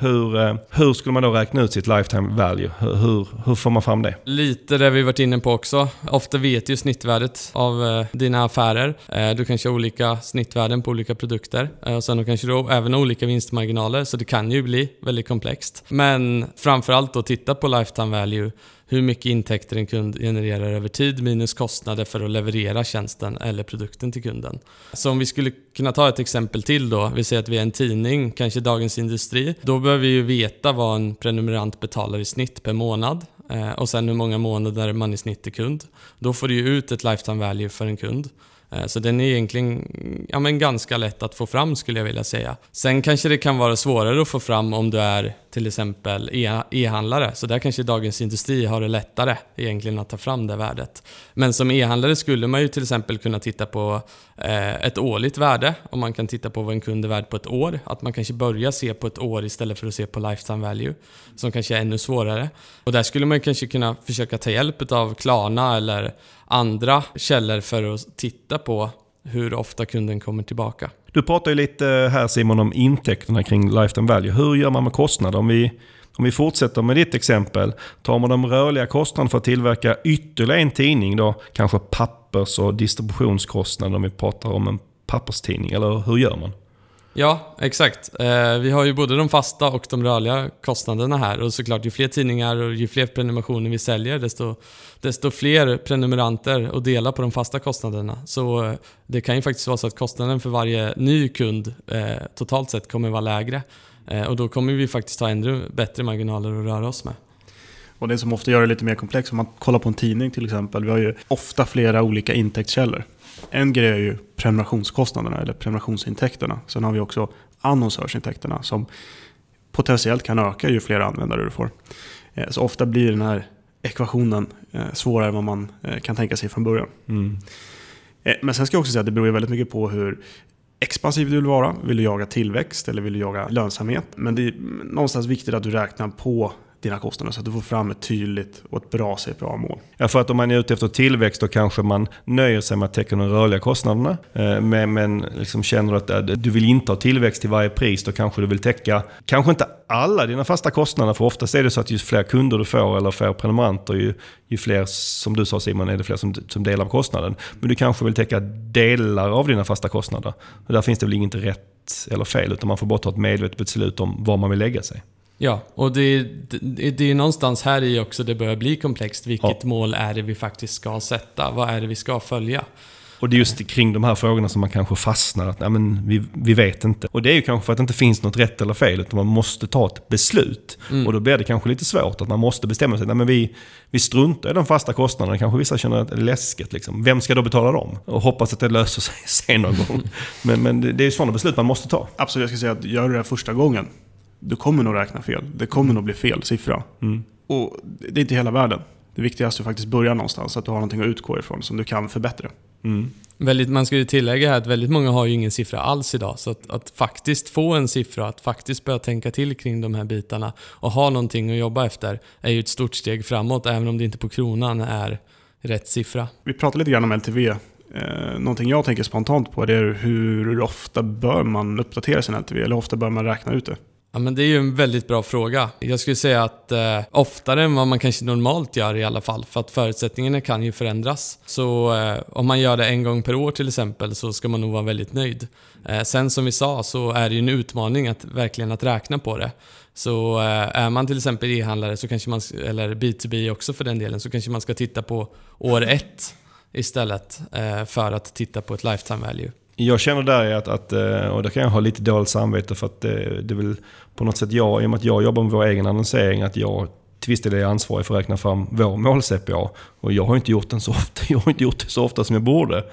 Hur, eh, hur skulle man då räkna ut sitt lifetime value? Hur, hur, hur får man fram det? Lite det vi varit inne på också. Ofta vet ju snittvärdet av eh, dina affärer. Eh, du kanske har olika snittvärden på olika produkter. Eh, och sen kanske du har även olika vinstmarginaler, så det kan ju bli väldigt komplext. Men framförallt då titta på lifetime value. Hur mycket intäkter en kund genererar över tid minus kostnader för att leverera tjänsten eller produkten till kunden. Så om vi skulle kunna ta ett exempel till då. Vi säger att vi är en tidning, kanske Dagens Industri. Då behöver vi ju veta vad en prenumerant betalar i snitt per månad. Eh, och sen hur många månader man i snitt är kund. Då får du ju ut ett lifetime value för en kund. Eh, så den är egentligen ja, men ganska lätt att få fram skulle jag vilja säga. Sen kanske det kan vara svårare att få fram om du är till exempel e- e-handlare. Så där kanske Dagens Industri har det lättare egentligen att ta fram det värdet. Men som e-handlare skulle man ju till exempel kunna titta på eh, ett årligt värde. Om man kan titta på vad en kund är värd på ett år. Att man kanske börjar se på ett år istället för att se på lifetime value. Som kanske är ännu svårare. Och där skulle man kanske kunna försöka ta hjälp av Klarna eller andra källor för att titta på hur ofta kunden kommer tillbaka. Du pratar ju lite här Simon om intäkterna kring lifetime value. Hur gör man med kostnader? Om vi, om vi fortsätter med ditt exempel. Tar man de rörliga kostnaderna för att tillverka ytterligare en tidning då? Kanske pappers och distributionskostnader om vi pratar om en papperstidning. Eller hur gör man? Ja, exakt. Eh, vi har ju både de fasta och de rörliga kostnaderna här. Och såklart, ju fler tidningar och ju fler prenumerationer vi säljer, desto, desto fler prenumeranter att dela på de fasta kostnaderna. Så eh, det kan ju faktiskt vara så att kostnaden för varje ny kund eh, totalt sett kommer vara lägre. Eh, och då kommer vi faktiskt ha ännu bättre marginaler att röra oss med. Och det som ofta gör det lite mer komplext, om man kollar på en tidning till exempel, vi har ju ofta flera olika intäktskällor. En grej är ju prenumerationskostnaderna eller prenumerationsintäkterna. Sen har vi också annonsörsintäkterna som potentiellt kan öka ju fler användare du får. Eh, Så ofta blir den här ekvationen eh, svårare än vad man eh, kan tänka sig från början. Eh, Men sen ska jag också säga att det beror ju väldigt mycket på hur expansiv du vill vara. Vill du jaga tillväxt eller vill du jaga lönsamhet? Men det är någonstans viktigt att du räknar på dina kostnader så att du får fram ett tydligt och ett bra CPA-mål. Ja, för att om man är ute efter tillväxt då kanske man nöjer sig med att täcka de rörliga kostnaderna. Eh, men, men liksom känner du att eh, du vill inte ha tillväxt till varje pris, då kanske du vill täcka, kanske inte alla dina fasta kostnader, för oftast är det så att ju fler kunder du får eller fler prenumeranter, ju, ju fler, som du sa Simon, är det fler som, som delar på kostnaden. Men du kanske vill täcka delar av dina fasta kostnader. Och där finns det väl inget rätt eller fel, utan man får bara ta ett medvetet beslut om var man vill lägga sig. Ja, och det, det, det är någonstans här i också det börjar bli komplext. Vilket mål är det vi faktiskt ska sätta? Vad är det vi ska följa? Och det är just kring de här frågorna som man kanske fastnar. Att, nej, men vi, vi vet inte. Och det är ju kanske för att det inte finns något rätt eller fel. Utan man måste ta ett beslut. Och då blir det kanske lite svårt. Att man måste bestämma sig. Nej, men vi, vi struntar i de fasta kostnaderna. Kanske vissa känner att det är läskigt. Liksom. Vem ska då betala dem? Och hoppas att det löser sig sen någon gång. Men, men det det är ju sådana beslut man måste ta. Absolut, jag ska säga att gör du det första gången, du kommer nog räkna fel. Det kommer nog bli fel siffra. Och det är inte hela världen. Det viktigaste är att faktiskt börja någonstans, så att du har någonting att utgå ifrån som du kan förbättra. Väldigt, man ska ju tillägga här att väldigt många har ju ingen siffra alls idag. Så att, att faktiskt få en siffra, att faktiskt börja tänka till kring de här bitarna och ha någonting att jobba efter är ju ett stort steg framåt, även om det inte på kronan är rätt siffra. Vi pratade lite grann om LTV. Eh, någonting jag tänker spontant på är hur ofta bör man uppdatera sin LTV? Eller hur ofta bör man räkna ut det? Ja, men det är ju en väldigt bra fråga. Jag skulle säga att eh, oftare än vad man kanske normalt gör i alla fall, för att förutsättningarna kan ju förändras. Så eh, om man gör det en gång per år till exempel så ska man nog vara väldigt nöjd. Eh, sen som vi sa så är det ju en utmaning att verkligen att räkna på det. Så eh, är man till exempel e-handlare, så kanske man, eller B2B också för den delen, så kanske man ska titta på år ett istället eh, för att titta på ett lifetime value. Jag känner där att, att, eh, och där kan jag ha lite dåligt samvete för att det, det är väl på något sätt jag, i och med att jag jobbar med vår egen annonsering, att jag till viss del är ansvarig för att räkna fram vår mål-CPA. Och jag har inte gjort den så ofta, jag har inte gjort det så ofta som jag borde.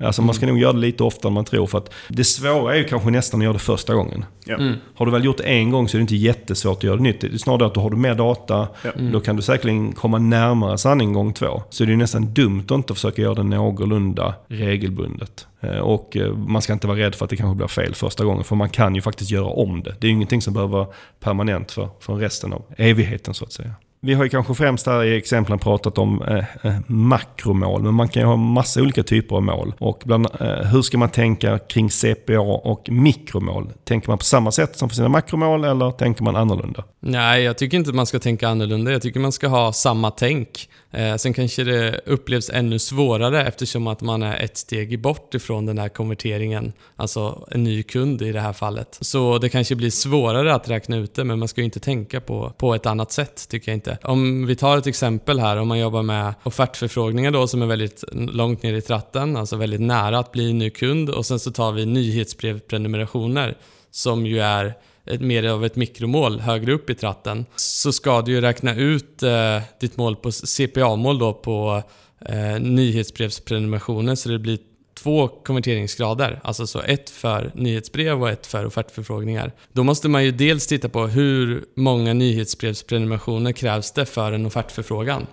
Alltså man ska nog göra det lite oftare än man tror. För att det svåra är ju kanske nästan att göra det första gången. Ja. Har du väl gjort det en gång så är det inte jättesvårt att göra det nytt. Det är snarare att då har du mer data, Ja. då kan du säkerligen komma närmare sanning gång två. Så det är ju nästan dumt att inte försöka göra det någorlunda regelbundet. Eh, och eh, man ska inte vara rädd för att det kanske blir fel första gången, för man kan ju faktiskt göra om det. Det är ju ingenting som behöver vara permanent för, för resten av evigheten så att säga. Vi har ju kanske främst här i exemplen pratat om eh, eh, makromål, men man kan ju ha massa olika typer av mål. Och bland, eh, hur ska man tänka kring CPA och mikromål? Tänker man på samma sätt som för sina makromål eller tänker man annorlunda? Nej, jag tycker inte man ska tänka annorlunda. Jag tycker man ska ha samma tänk. Eh, sen kanske det upplevs ännu svårare eftersom att man är ett steg bort ifrån den här konverteringen. Alltså en ny kund i det här fallet. Så det kanske blir svårare att räkna ut det, men man ska ju inte tänka på, på ett annat sätt, tycker jag inte. Om vi tar ett exempel här, om man jobbar med offertförfrågningar då som är väldigt långt ner i tratten, alltså väldigt nära att bli ny kund och sen så tar vi nyhetsbrevprenumerationer som ju är ett, mer av ett mikromål högre upp i tratten så ska du ju räkna ut eh, ditt mål på CPA-mål då på eh, nyhetsbrevsprenumerationer så det blir två konverteringsgrader. Alltså så ett för nyhetsbrev och ett för offertförfrågningar. Då måste man ju dels titta på hur många nyhetsbrevsprenumerationer krävs det för en offertförfrågan.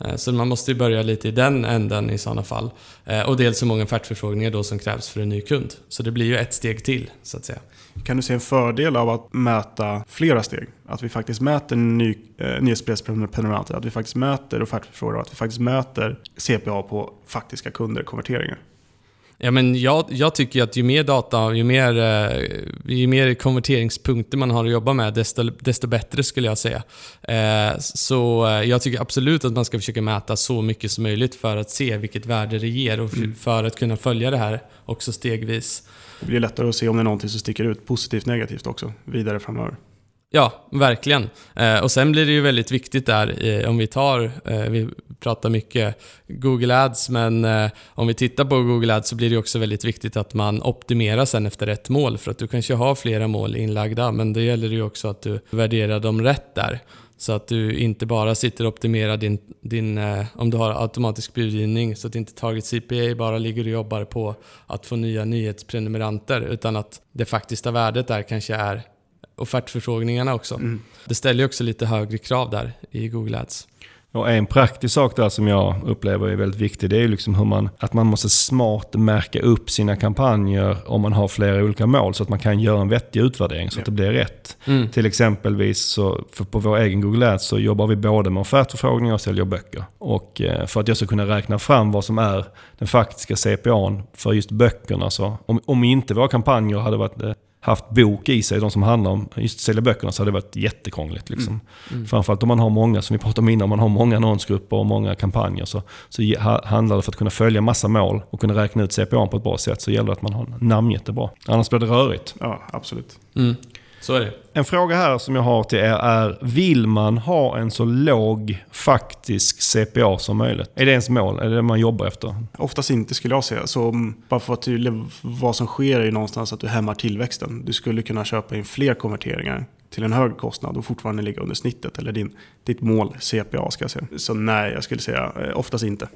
Eh, Så man måste ju börja lite i den änden i sådana fall. Eh, Och dels hur många offertförfrågningar då som krävs för en ny kund. Så det blir ju ett steg till, så att säga. Kan du se en fördel av att mäta flera steg? Att vi faktiskt mäter ny, eh, nyhetsbrevsprenumeranter, att vi faktiskt mäter offertförfrågningar att vi faktiskt mäter CPA på faktiska kunder, konverteringar. Ja, men jag, jag tycker att ju mer data, ju mer, eh, ju mer konverteringspunkter man har att jobba med, desto, desto bättre skulle jag säga. Eh, Så eh, jag tycker absolut att man ska försöka mäta så mycket som möjligt för att se vilket värde det ger och för att kunna följa det här också stegvis. Det blir lättare att se om det är någonting som sticker ut positivt negativt också, vidare framöver. Ja, verkligen. Eh, och sen blir det ju väldigt viktigt där, eh, om vi tar, eh, vi pratar mycket Google Ads, men eh, om vi tittar på Google Ads så blir det också väldigt viktigt att man optimerar sen efter ett mål. För att du kanske har flera mål inlagda, men det gäller ju också att du värderar dem rätt där. Så att du inte bara sitter och optimerar din, din eh, om du har automatisk budgivning, så att inte Target CPA bara ligger och jobbar på att få nya nyhetsprenumeranter, utan att det faktiska värdet där kanske är offertförfrågningarna också. Det ställer ju också lite högre krav där i Google Ads. Och en praktisk sak där som jag upplever är väldigt viktig, det är ju liksom hur man, att man måste smart märka upp sina kampanjer om man har flera olika mål så att man kan göra en vettig utvärdering så att det blir rätt. Mm. Till exempelvis så, på vår egen Google Ads så jobbar vi både med offertförfrågningar och säljer böcker. Och eh, för att jag ska kunna räkna fram vad som är den faktiska CPAn för just böckerna så, om, om inte våra kampanjer hade varit eh, haft bok i sig, de som handlar om just sälja böckerna, så hade det varit jättekrångligt. Liksom. Mm. Framförallt om man har många, som vi pratade om innan, om man har många annonsgrupper och många kampanjer så, så handlar det för att kunna följa massa mål och kunna räkna ut CPA på ett bra sätt så gäller det att man har namngett det bra. Annars blir det rörigt. Ja, absolut. Mm. Så är det. En fråga här som jag har till er är, vill man ha en så låg faktisk CPA som möjligt? Är det ens mål? Är det det man jobbar efter? Oftast inte skulle jag säga. Så mm, bara för att tydlig, vad som sker är ju någonstans att du hämmar tillväxten. Du skulle kunna köpa in fler konverteringar till en hög kostnad och fortfarande ligga under snittet. Eller din, ditt mål, CPA ska jag säga. Så nej, jag skulle säga eh, oftast inte.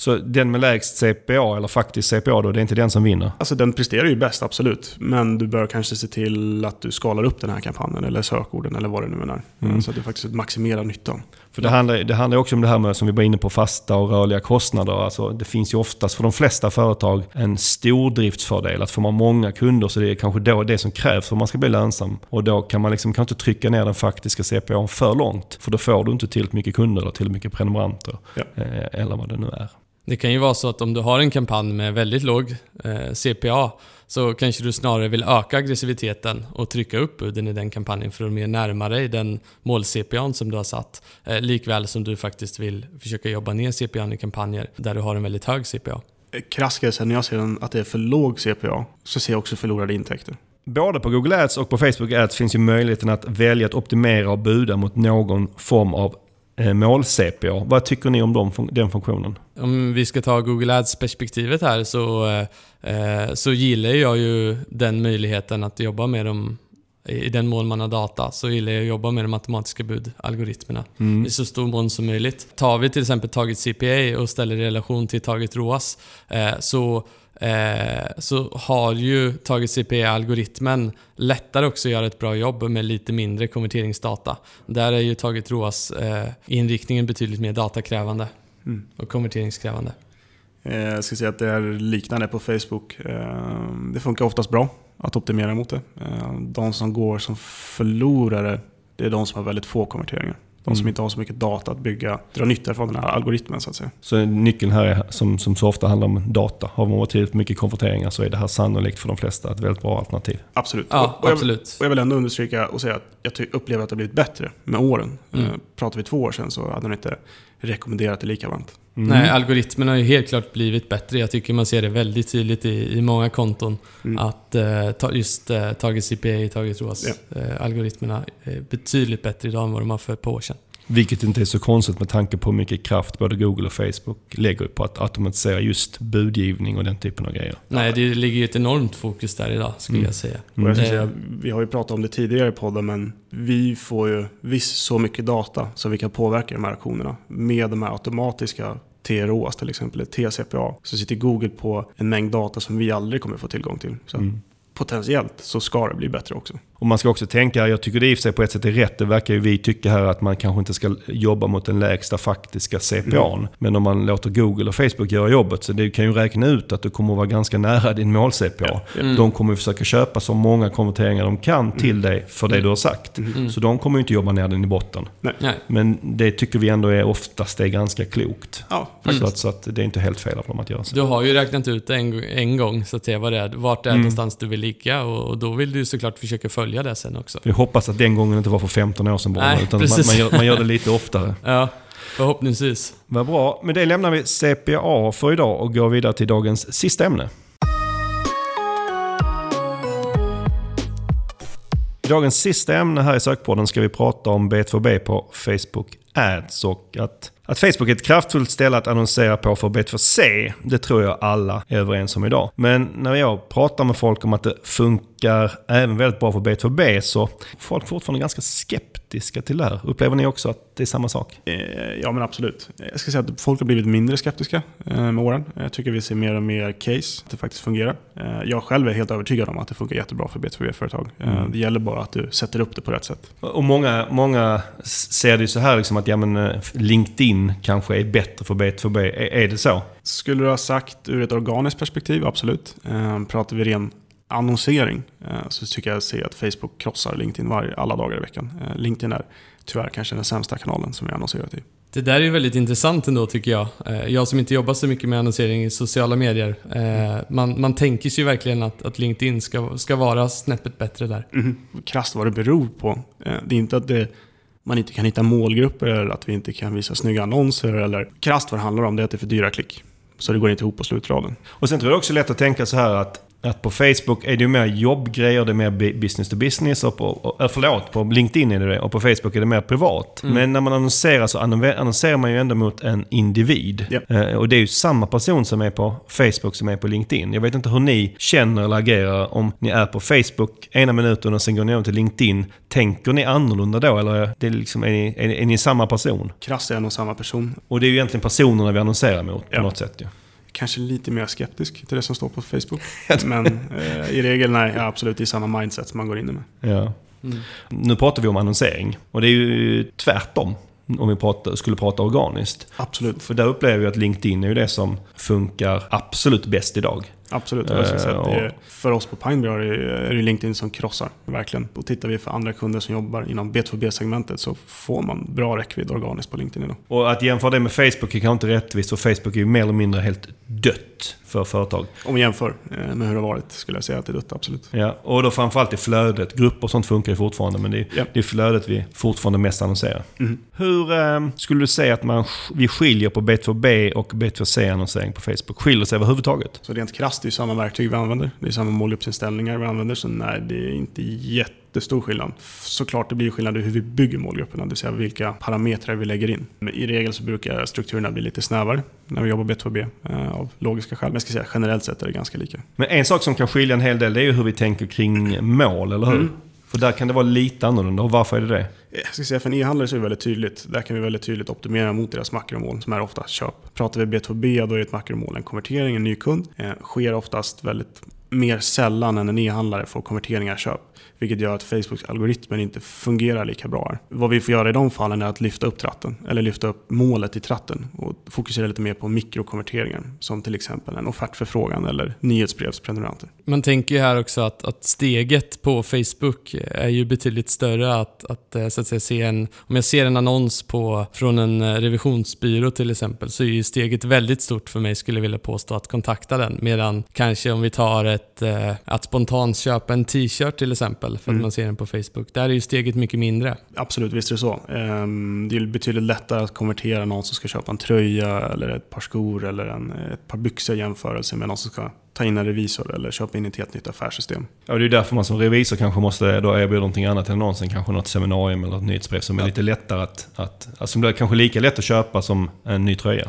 Så den med lägst CPA, eller faktisk CPA då, det är inte den som vinner? Alltså den presterar ju bäst, absolut. Men du bör kanske se till att du skalar upp den här kampanjen eller sökorden eller vad det nu är. Mm. Så att du faktiskt maximerar nyttan. För det handlar, det handlar ju också om det här med, som vi var inne på, fasta och rörliga kostnader. Alltså, det finns ju oftast för de flesta företag en stordriftsfördel. Att får man många kunder så det är kanske då det som krävs för att man ska bli lönsam. Och då kan man liksom kan inte trycka ner den faktiska CPA för långt. För då får du inte tillräckligt mycket kunder eller tillräckligt mycket prenumeranter. Ja. Eh, eller vad det nu är. Det kan ju vara så att om du har en kampanj med väldigt låg eh, CPA så kanske du snarare vill öka aggressiviteten och trycka upp budden i den kampanjen för att mer närma dig den mål-CPAn som du har satt. Eh, likväl som du faktiskt vill försöka jobba ner CPAn i kampanjer där du har en väldigt hög CPA. Säga, när jag ser att det är för låg CPA så ser jag också förlorade intäkter. Både på Google Ads och på Facebook Ads finns ju möjligheten att välja att optimera och buda mot någon form av mål-CPA. Vad tycker ni om de, den funktionen? Om vi ska ta Google Ads-perspektivet här så, eh, eh, så gillar jag ju den möjligheten att jobba med dem i den mån man har data så gillar jag att jobba med de matematiska budalgoritmerna i så stor mån som möjligt. Tar vi till exempel Target CPA och ställer i relation till Target ROAS eh, så eh, så har ju Target CPA-algoritmen lättare också att göra ett bra jobb med lite mindre konverteringsdata. Där är ju Target ROAS-inriktningen betydligt mer datakrävande Mm. och konverteringskrävande. Eh, Jag ska säga att det är liknande på Facebook. Eh, Det funkar oftast bra att optimera mot det. Eh, De som går som förlorare, det är de som har väldigt få konverteringar. De som Mm. inte har så mycket data att bygga, dra nytta från den här algoritmen så att säga. Så nyckeln här är, som, som så ofta handlar om data. Har man tillräckligt mycket konverteringar så är det här sannolikt för de flesta ett väldigt bra alternativ. Absolut. Ja, och, och, jag, absolut. och jag vill ändå understryka och säga att jag upplever att det har blivit bättre med åren. Mm. Eh, Pratar vi två år sedan så hade den inte rekommenderat det lika varmt. Mm. Nej, algoritmen har ju helt klart blivit bättre. Jag tycker man ser det väldigt tydligt i, i många konton. Mm. Att eh, ta, just eh, Target CPA, Target ROAS-algoritmerna är betydligt bättre idag än vad de var för ett par år sedan. Vilket inte är så konstigt med tanke på hur mycket kraft både Google och Facebook lägger på att automatisera just budgivning och den typen av grejer. Nej, det ligger ju ett enormt fokus där idag, skulle Mm. jag säga. Jag säga, vi har ju pratat om det tidigare i podden, men vi får ju visst så mycket data så vi kan påverka de här aktionerna. Med de här automatiska TROs till exempel, TCPA, så sitter Google på en mängd data som vi aldrig kommer få tillgång till. Så Mm. Potentiellt så ska det bli bättre också. Och man ska också tänka, jag tycker det i och för sig på ett sätt är rätt, det verkar ju vi tycka här att man kanske inte ska jobba mot den lägsta faktiska CPAn. Men om man låter Google och Facebook göra jobbet så det kan ju räkna ut att du kommer att vara ganska nära din mål-CPA. Mm. De kommer ju försöka köpa så många konverteringar de kan till dig för det du har sagt. Mm. Så de kommer ju inte jobba ner den i botten. Nej. Men det tycker vi ändå är oftast är ganska klokt. Ja, Mm. Så, att, så att det är inte helt fel av dem att göra så. Du har ju räknat ut en, en gång, så att säga, vad det är, vart det är Mm. någonstans du vill ligga och, och då vill du såklart försöka följa det sen också. Vi hoppas att den gången inte var för 15 år sedan bara, Nej, utan man, man, gör, man gör det lite oftare. Ja, förhoppningsvis. Vad bra. Med det lämnar vi CPA för idag och går vidare till dagens sista ämne. I dagens sista ämne här i sökpodden ska vi prata om B2B på Facebook Ads och att, att Facebook är ett kraftfullt ställe att annonsera på för B2C, det tror jag alla är överens om idag. Men när jag pratar med folk om att det funkar funkar även väldigt bra för B2B så folk är fortfarande ganska skeptiska till det här. Upplever ni också att det är samma sak? Eh, Ja, men absolut. Jag ska säga att folk har blivit mindre skeptiska eh, med åren. Jag tycker vi ser mer och mer case att det faktiskt fungerar. Eh, Jag själv är helt övertygad om att det funkar jättebra för B2B-företag. Eh, Det gäller bara att du sätter upp det på rätt sätt. Och många, många ser det ju så här liksom att ja, men, LinkedIn kanske är bättre för B2B. Är, det så? Skulle du ha sagt ur ett organiskt perspektiv? Absolut. Pratar vi ren annonsering eh, så tycker jag se att Facebook krossar LinkedIn varje, alla dagar i veckan. Eh, LinkedIn är tyvärr kanske den sämsta kanalen som jag annonserat i. Det där är ju väldigt intressant ändå tycker jag. Eh, Jag som inte jobbar så mycket med annonsering i sociala medier. Man, man tänker sig ju verkligen att, att LinkedIn ska, ska vara snäppet bättre där. Mm. Krasst vad det beror på. Det är inte att det, man inte kan hitta målgrupper eller att vi inte kan visa snygga annonser. Eller krasst vad det handlar om det är att det är för dyra klick. Så det går inte ihop på slutraden. Och sen tror jag också lätt att tänka så här att att på Facebook är det ju mer jobbgrejer, det är mer bu- business to business. Och på, och, äh, förlåt, på LinkedIn är det det och på Facebook är det mer privat. Men när man annonserar så annon- annonserar man ju ändå mot en individ. Ja. Eh, och det är ju samma person som är på Facebook som är på LinkedIn. Jag vet inte hur ni känner eller agerar om ni är på Facebook ena minuten och sen går ni över till LinkedIn. Tänker ni annorlunda då eller är, det liksom, är, ni, är, är ni samma person? Krasst är en och samma person. Och det är ju egentligen personerna vi annonserar mot på Ja. något sätt ju. Kanske lite mer skeptisk till det som står på Facebook. Men eh, i regel nej, ja, absolut i samma mindset som man går in i med. Ja. Nu pratar vi om annonsering. Och det är ju tvärtom om vi pratar, skulle prata organiskt. Absolut. För där upplever vi att LinkedIn är ju det som funkar absolut bäst idag. Absolut. Och det Eh, är, för oss på det- är det LinkedIn som krossar, verkligen. Och tittar vi för andra kunder som jobbar inom B2B-segmentet så får man bra räckvidd organiskt på LinkedIn idag. Och att jämföra det med Facebook är kanske inte rättvist, för Facebook är ju mer eller mindre helt dött för företag. Om vi jämför eh, med hur det har varit skulle jag säga att det är dött, absolut. Ja, och då framförallt i flödet. Grupper och sånt funkar ju fortfarande, men det är, Ja. det är flödet vi fortfarande mest annonserar. Mhm. Hur eh, skulle du säga att man, vi skiljer på B2B och B2C-annonsering på Facebook? Skiljer sig överhuvudtaget? Så rent krasst, det är samma verktyg vi använder. Det är samma målgruppsinställningar vi använder. Så nej, det är inte jättestor skillnad. Såklart det blir skillnad i hur vi bygger målgrupperna, det vill säga vilka parametrar vi lägger in. Men i regel så brukar strukturerna bli lite snävare när vi jobbar B2B eh, av logiska skäl. Men jag ska säga generellt sett är det ganska lika. Men en sak som kan skilja en hel del, det är ju hur vi tänker kring mål, eller hur? Mm. För där kan det vara lite annorlunda. Och varför är det det? Jag ska säga för en e-handlare så är det väldigt tydligt. Där kan vi väldigt tydligt optimera mot deras makromål som är ofta köp. Pratar vi B2B då är ett makromål en konvertering, en ny kund. Eh, sker oftast väldigt mer sällan än en e-handlare får konverteringar köp. Vilket gör att Facebooks algoritmer inte fungerar lika bra. här. Vad vi får göra i de fallen är att lyfta upp tratten. Eller lyfta upp målet i tratten. Och fokusera lite mer på mikrokonverteringar. Som till exempel en offertförfrågan eller nyhetsbrevsprenumeranter. Man tänker ju här också att, att steget på Facebook är ju betydligt större att, att eh, så att säga se en... Om jag ser en annons på, från en eh, revisionsbyrå till exempel så är ju steget väldigt stort för mig skulle jag vilja påstå att kontakta den. Medan kanske om vi tar ett... Eh, att spontant köpa en t-shirt till exempel för att Mm. man ser den på Facebook. Där är ju steget mycket mindre. Absolut, visst är det så. Ehm, Det är betydligt lättare att konvertera någon som ska köpa en tröja eller ett par skor eller en, ett par byxor i jämförelse med någon som ska ta in en revisor eller köpa in ett helt nytt affärssystem. Ja, det är därför man som revisor kanske måste då erbjuda någonting annat än någonsin. Kanske något seminarium eller ett nyhetsbrev som är Ja. lite lättare att... att alltså, som blir kanske lika lätt att köpa som en ny tröja.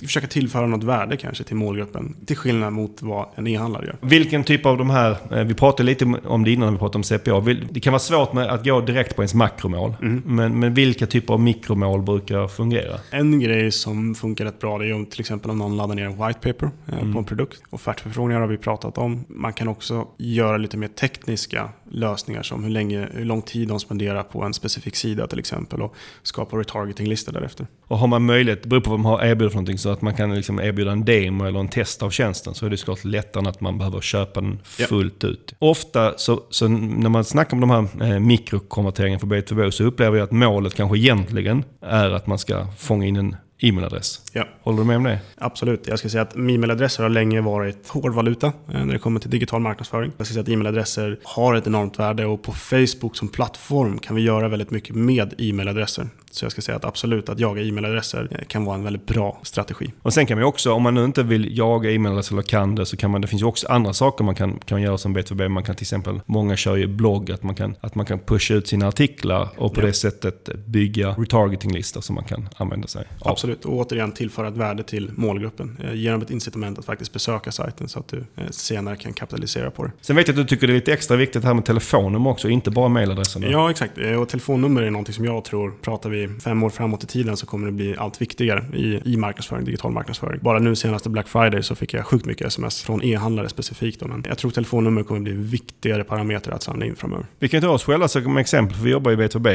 Försöka tillföra något värde kanske till målgruppen. Till skillnad mot vad en e-handlare gör. Vilken typ av de här, eh, vi pratade lite om det innan när vi pratade om CPA. Det kan vara svårt med att gå direkt på ens makromål. Men, men vilka typer av mikromål brukar fungera? En grej som funkar rätt bra det är om till exempel om någon laddar ner en white paper eh, på en produkt. Offertförfrågningar har vi pratat om. Man kan också göra lite mer tekniska lösningar som hur, länge, hur lång tid de spenderar på en specifik sida till exempel och skapa retargeting-listor därefter. Och har man möjlighet, det beror på vad man har erbjudit för någonting, så att man kan liksom erbjuda en demo eller en test av tjänsten så är det såklart lättare än att man behöver köpa den fullt ut. Ofta så, så när man snackar om de här eh, mikrokonverteringarna för B2B så upplever jag att målet kanske egentligen är att man ska fånga in en e-mailadress. Ja. Håller du med om det? Absolut. Jag ska säga att e-mailadresser har länge varit hårdvaluta eh, när det kommer till digital marknadsföring. Jag ska säga att e-mailadresser har ett enormt värde och på Facebook som plattform kan vi göra väldigt mycket med e-mailadresser. Så jag ska säga att absolut, att jaga e-mailadresser eh, kan vara en väldigt bra strategi. Och sen kan man också, om man nu inte vill jaga e-mailadresser eller kan det, så kan man, det finns ju också andra saker man kan, kan göra som B2B. Man kan till exempel, många kör ju blogg, att man kan, att man kan pusha ut sina artiklar och på Ja. det sättet bygga retargeting-listor som man kan använda sig av. Absolut. Absolut. Och återigen tillföra ett värde till målgruppen. Eh, Ge dem ett incitament att faktiskt besöka sajten så att du eh, senare kan kapitalisera på det. Sen vet jag att du tycker det är lite extra viktigt här med telefonnummer också, inte bara mailadresserna. Ja, exakt. Eh, Och telefonnummer är någonting som jag tror, pratar vi fem år framåt i tiden så kommer det bli allt viktigare i, i marknadsföring, digital marknadsföring. Bara nu senaste Black Friday så fick jag sjukt mycket sms från e-handlare specifikt. Då, men jag tror telefonnummer kommer bli viktigare parametrar att samla in framöver. Vi kan ta oss själva som exempel, för vi jobbar i B2B.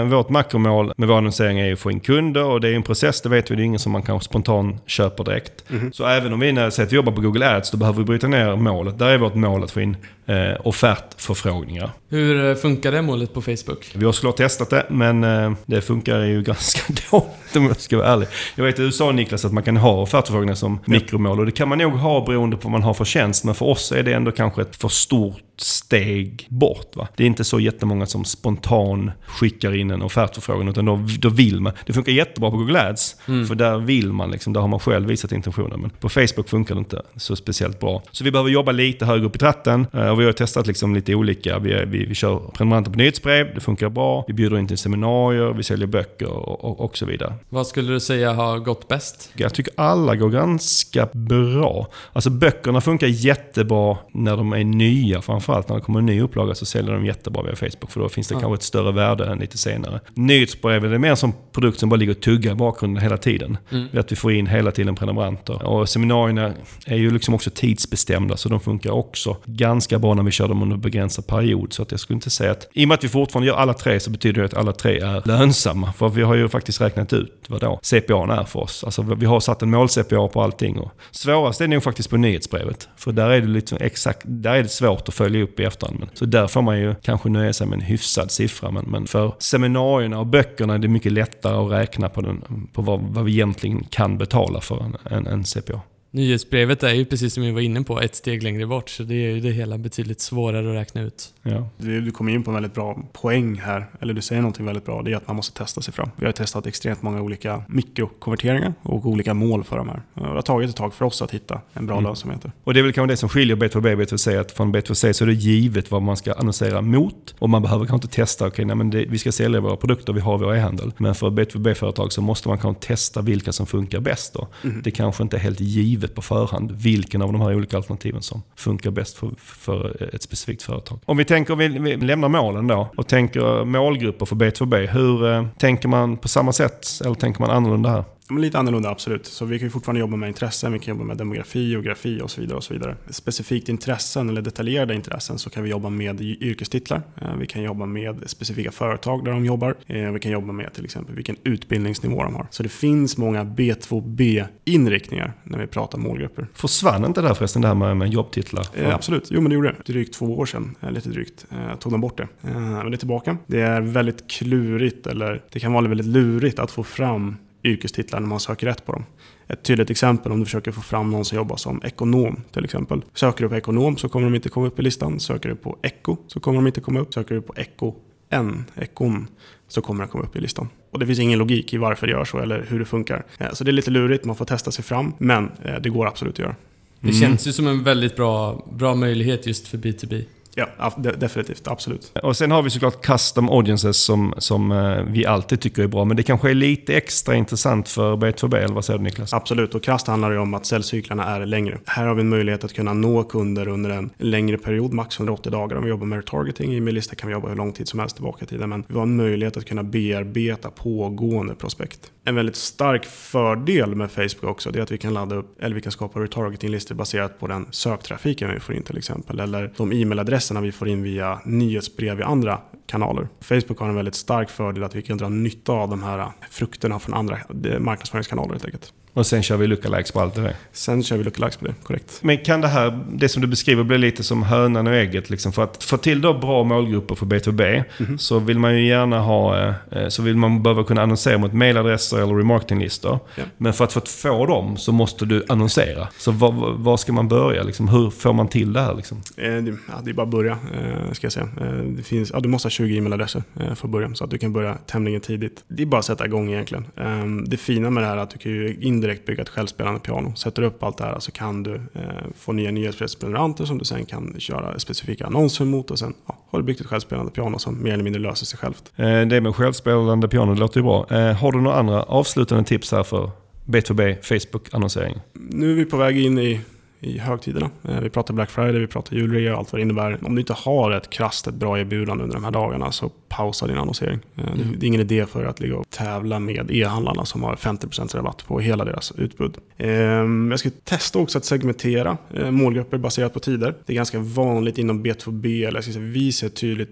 Eh, vårt makromål med vår annonsering är ju att få in kunder och det är en process, det vet vi. Det är ingen som man kanske spontant köper direkt. Så även om vi när säger att vi jobbar på Google Ads, då behöver vi bryta ner målet. Där är vårt mål att få in eh, offertförfrågningar. Hur eh, funkar det målet på Facebook? Vi har såklart testat det, men eh, det funkar ju ganska dåligt om jag ska vara ärlig. Jag vet att du sa Niklas att man kan ha offertförfrågningar som mikromål och det kan man nog ha beroende på vad man har för tjänst. Men för oss är det ändå kanske ett för stort steg bort. Va? Det är inte så jättemånga som spontan skickar in en offertförfrågan utan då, då vill man. Det funkar jättebra på Google Ads för där vill man, liksom, där har man själv visat intentionen. Men på Facebook funkar det inte så speciellt bra. Så vi behöver jobba lite högre upp i tratten eh, och vi har testat liksom lite olika. Vi, vi, vi kör prenumeranter på nyhetsbrev, det funkar bra. Vi bjuder in till seminarier, vi säljer böcker och, och, och så vidare. Vad skulle du säga har gått bäst? Jag tycker alla går ganska bra. Alltså böckerna funkar jättebra när de är nya. Framförallt när det kommer en ny upplaga så säljer de jättebra via Facebook. För då finns det Ja. kanske ett större värde än lite senare. Nyhetsbrev är mer som produkt som bara ligger och tuggar i bakgrunden hela tiden. Mm. Att vi får in hela tiden prenumeranter. Och seminarierna är ju liksom också tidsbestämda så de funkar också ganska bra när vi kör dem under begränsad period. Så att jag skulle inte säga att... I och med att vi fortfarande gör alla tre så betyder det att alla tre är lönsamma. För vi har ju faktiskt räknat ut vad då CPA är för oss. Alltså vi har satt en mål-CPA på allting. Och svårast är det nog faktiskt på nyhetsbrevet. För där är det lite exakt, där är det svårt att följa upp i efterhand. Men, så där får man ju kanske nöja sig med en hyfsad siffra. Men, men för seminarierna och böckerna är det mycket lättare att räkna på, den, på vad, vad vi egentligen kan betala för en, en, en CPA. Nyhetsbrevet är ju precis som vi var inne på ett steg längre bort, så det är ju det hela betydligt svårare att räkna ut. Ja. Du, du kommer in på en väldigt bra poäng här, eller du säger någonting väldigt bra. Det är att man måste testa sig fram. Vi har testat extremt många olika mikrokonverteringar och olika mål för de här. Och Det har tagit ett tag för oss att hitta en bra Mm. lönsamhet. Och det är väl kanske det som skiljer B2B och B2C. Att från B2C så är det givet vad man ska annonsera mot. Och man behöver kanske inte testa, okej, nej, men det, vi ska sälja våra produkter, vi har vår e-handel. Men för B2B-företag så måste man kanske testa vilka som funkar bäst. Då. Det kanske inte är helt givet på förhand vilken av de här olika alternativen som funkar bäst för, för ett specifikt företag. Om vi tänker, vi, vi lämnar målen då och tänker målgrupper för B2B. Hur eh, tänker man på samma sätt eller tänker man annorlunda här? Men lite annorlunda, absolut. Så vi kan fortfarande jobba med intressen, vi kan jobba med demografi, geografi och så vidare. och så vidare. Specifikt intressen eller detaljerade intressen så kan vi jobba med yrkestitlar. Eh, Vi kan jobba med specifika företag där de jobbar. Eh, Vi kan jobba med till exempel vilken utbildningsnivå de har. Så det finns många B2B-inriktningar när vi pratar målgrupper. Försvann inte där förresten det här med, med jobbtitlar? Eh, absolut, jo men det gjorde det. Drygt två år sedan, eh, lite drygt, eh, tog de bort det. Eh, men det är tillbaka. Det är väldigt klurigt, eller det kan vara väldigt lurigt att få fram yrkestitlar när man söker rätt på dem. Ett tydligt exempel om du försöker få fram någon som jobbar som ekonom till exempel. Söker du på ekonom så kommer de inte komma upp i listan. Söker du på eko så kommer de inte komma upp. Söker du på eko en, ekon, så kommer den komma upp i listan. Och det finns ingen logik i varför det gör så eller hur det funkar. Eh, Så det är lite lurigt, man får testa sig fram. Men eh, det går absolut att göra. Det känns ju som en väldigt bra, bra möjlighet just för B2B. Ja, definitivt. Absolut. Och sen har vi såklart custom audiences som, som eh, vi alltid tycker är bra. Men det kanske är lite extra intressant för B2B, eller vad säger du Niklas? Absolut, och krasst handlar det om att säljcyklarna är längre. Här har vi en möjlighet att kunna nå kunder under en längre period, max 180 dagar. Om vi jobbar med retargeting i Melista kan vi jobba hur lång tid som helst tillbaka i tiden. Men vi har en möjlighet att kunna bearbeta pågående prospekt. En väldigt stark fördel med Facebook också, det är att vi kan ladda upp, eller vi kan skapa retargetinglistor baserat på den söktrafiken vi får in till exempel. Eller de e-mailadresserna vi får in via nyhetsbrev i andra kanaler. Facebook har en väldigt stark fördel att vi kan dra nytta av de här frukterna från andra eh, marknadsföringskanaler helt enkelt. Och sen kör vi lookalikes på allt det där. Sen kör vi lookalikes på det, korrekt. Men kan det här, det som du beskriver, bli lite som hönan och ägget? Liksom? För att få till då bra målgrupper för B2B så vill man ju gärna ha, eh, så vill man behöva kunna annonsera mot mailadresser eller remarketinglistor. Ja. Men för att få få dem så måste du annonsera. Så var, var ska man börja? Liksom? Hur får man till det här? Liksom? Eh, det- Ja, det är bara att börja, eh, ska jag säga. Eh, Det finns, ja, du måste ha 20 e-mailadresser eh, för att börja, så att du kan börja tämligen tidigt. Det är bara att sätta igång egentligen. Eh, Det fina med det här är att du kan ju individuellt direkt bygga ett självspelande piano. Sätter du upp allt det här så kan du eh, få nya nyhetsprenumeranter som du sen kan köra specifika annonser mot och sen ja, har du byggt ett självspelande piano som mer eller mindre löser sig självt. Eh, det med självspelande piano låter ju bra. Eh, har du några andra avslutande tips här för B2B Facebook-annonsering? Nu är vi på väg in i i högtiderna. Eh, vi pratar Black Friday, vi pratar julrea och allt vad det innebär. Om du inte har ett krasst, ett bra erbjudande under de här dagarna så pausa din annonsering. Eh, mm. Det är ingen idé för att ligga och tävla med e-handlarna som har 50% rabatt på hela deras utbud. Ehm, jag ska testa också att segmentera eh, målgrupper baserat på tider. Det är ganska vanligt inom B2B, eller jag ska säga, vi ser tydligt,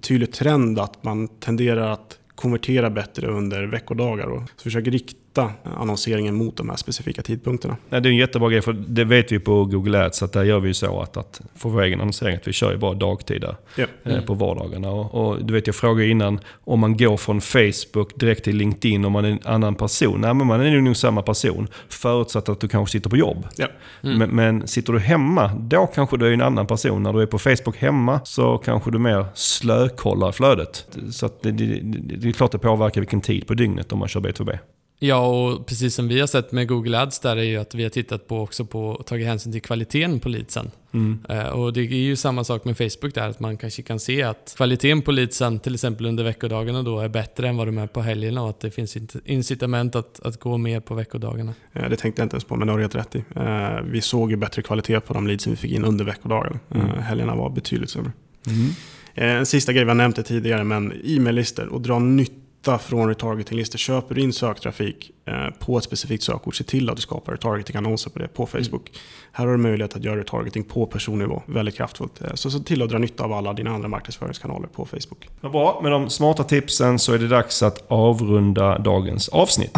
tydlig trend att man tenderar att konvertera bättre under veckodagar och försöker rikta rikta annonseringen mot de här specifika tidpunkterna. Nej, det är en jättebra grej, för det vet vi på Google Ads att där gör vi ju så att, att för vår egen annonsering att vi kör ju bara dagtider ja. Eh, mm. på vardagarna. Och, och, du vet, jag frågade innan om man går från Facebook direkt till LinkedIn om man är en annan person. Nej, men man är nog samma person förutsatt att du kanske sitter på jobb. Ja. Mm. Men, men, sitter du hemma, då kanske du är en annan person. När du är på Facebook hemma så kanske du mer slökollar flödet. Så det, det, det, det är klart det påverkar vilken tid på dygnet om man kör B2B. Ja, och precis som vi har sett med Google Ads där är ju att vi har tittat på också på och tagit hänsyn till kvaliteten på leadsen. Mm. Uh, och det är ju samma sak med Facebook där, att man kanske kan se att kvaliteten på leadsen till exempel under veckodagarna då är bättre än vad de är på helgerna och att det finns incitament att, att gå mer på veckodagarna. Ja, det tänkte jag inte ens på, men det har du helt rätt i. Uh, vi såg ju bättre kvalitet på de leadsen vi fick in under veckodagarna. Mm. Helgerna var betydligt sämre. Mm. En sista grej, vi har nämnt tidigare, men e-maillistor och dra nytta nytta från retargetinglistor. Köper du in söktrafik eh, på ett specifikt sökord, se till att du skapar retargeting-annonser på det på mm. Facebook. Mm. Här har du möjlighet att göra retargeting på personnivå väldigt kraftfullt. Eh, så se till att dra nytta av alla dina andra marknadsföringskanaler på Facebook. Ja, bra, med de smarta tipsen så är det dags att avrunda dagens avsnitt.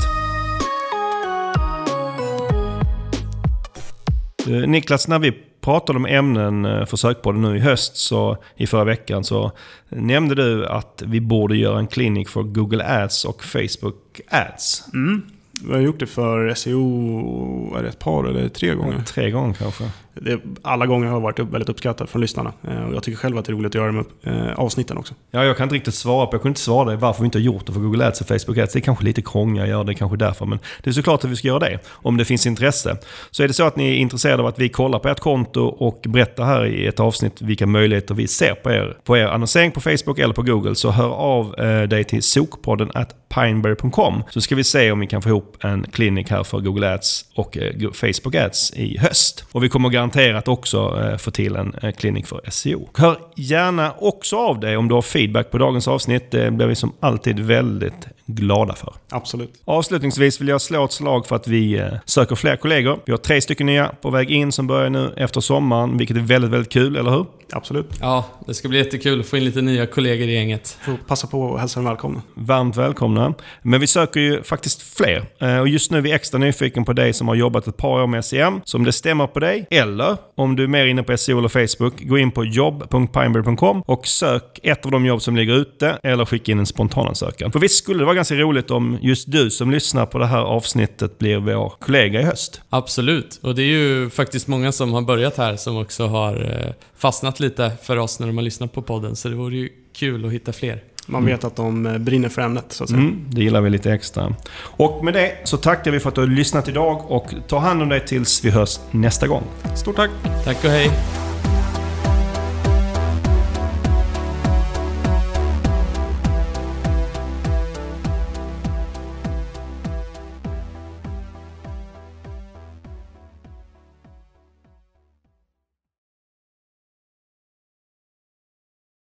Eh, Niklas, när vi pratade om ämnen eh, för sökpodden nu i höst, så i förra veckan, så nämnde du att vi borde göra en klinik för Google Ads och Facebook Ads. Mm. Vi har gjort det för SEO är det ett par eller tre gånger. Tre gånger kanske det, alla gånger har varit väldigt uppskattat från lyssnarna. Eh, och jag tycker själv att det är roligt att göra de eh, avsnitten också. Ja, jag kan inte riktigt svara på, jag kunde inte svara dig varför vi inte har gjort det för Google Ads och Facebook Ads. Det är kanske lite krångligt att göra det, kanske därför. Men det är såklart att vi ska göra det, om det finns intresse. Så är det så att ni är intresserade av att vi kollar på ert konto och berättar här i ett avsnitt vilka möjligheter vi ser på er, på er annonsering på Facebook eller på Google, så hör av eh, dig till sokpodden at pineberry.com så ska vi se om vi kan få ihop en klinik här för Google Ads och eh, Facebook Ads i höst. Och vi kommer garanterat också eh, få till en eh, klinik för SEO. Hör gärna också av dig om du har feedback på dagens avsnitt. Det blir vi som alltid väldigt glada för. Absolut. Avslutningsvis vill jag slå ett slag för att vi eh, söker fler kollegor. Vi har tre stycken nya på väg in som börjar nu efter sommaren, vilket är väldigt, väldigt kul, eller hur? Absolut. Ja, det ska bli jättekul att få in lite nya kollegor i gänget. Får passa på att hälsa dem välkomna. Varmt välkomna. Men vi söker ju faktiskt fler. Och just nu är vi extra nyfiken på dig som har jobbat ett par år med SEM. Så om det stämmer på dig, eller eller, om du är mer inne på SEO eller Facebook, gå in på jobb.pineberry.com och sök ett av de jobb som ligger ute, eller skicka in en spontanansökan. För visst skulle det vara ganska roligt om just du som lyssnar på det här avsnittet blir vår kollega i höst? Absolut. Och det är ju faktiskt många som har börjat här som också har eh, fastnat lite för oss när de har lyssnat på podden. Så det vore ju kul att hitta fler. Man vet att de eh, brinner för ämnet så att säga. Mm, det gillar vi lite extra. Och med det så tackar vi för att du har lyssnat idag och ta hand om dig tills vi hörs nästa gång. Stort tack! Tack och hej!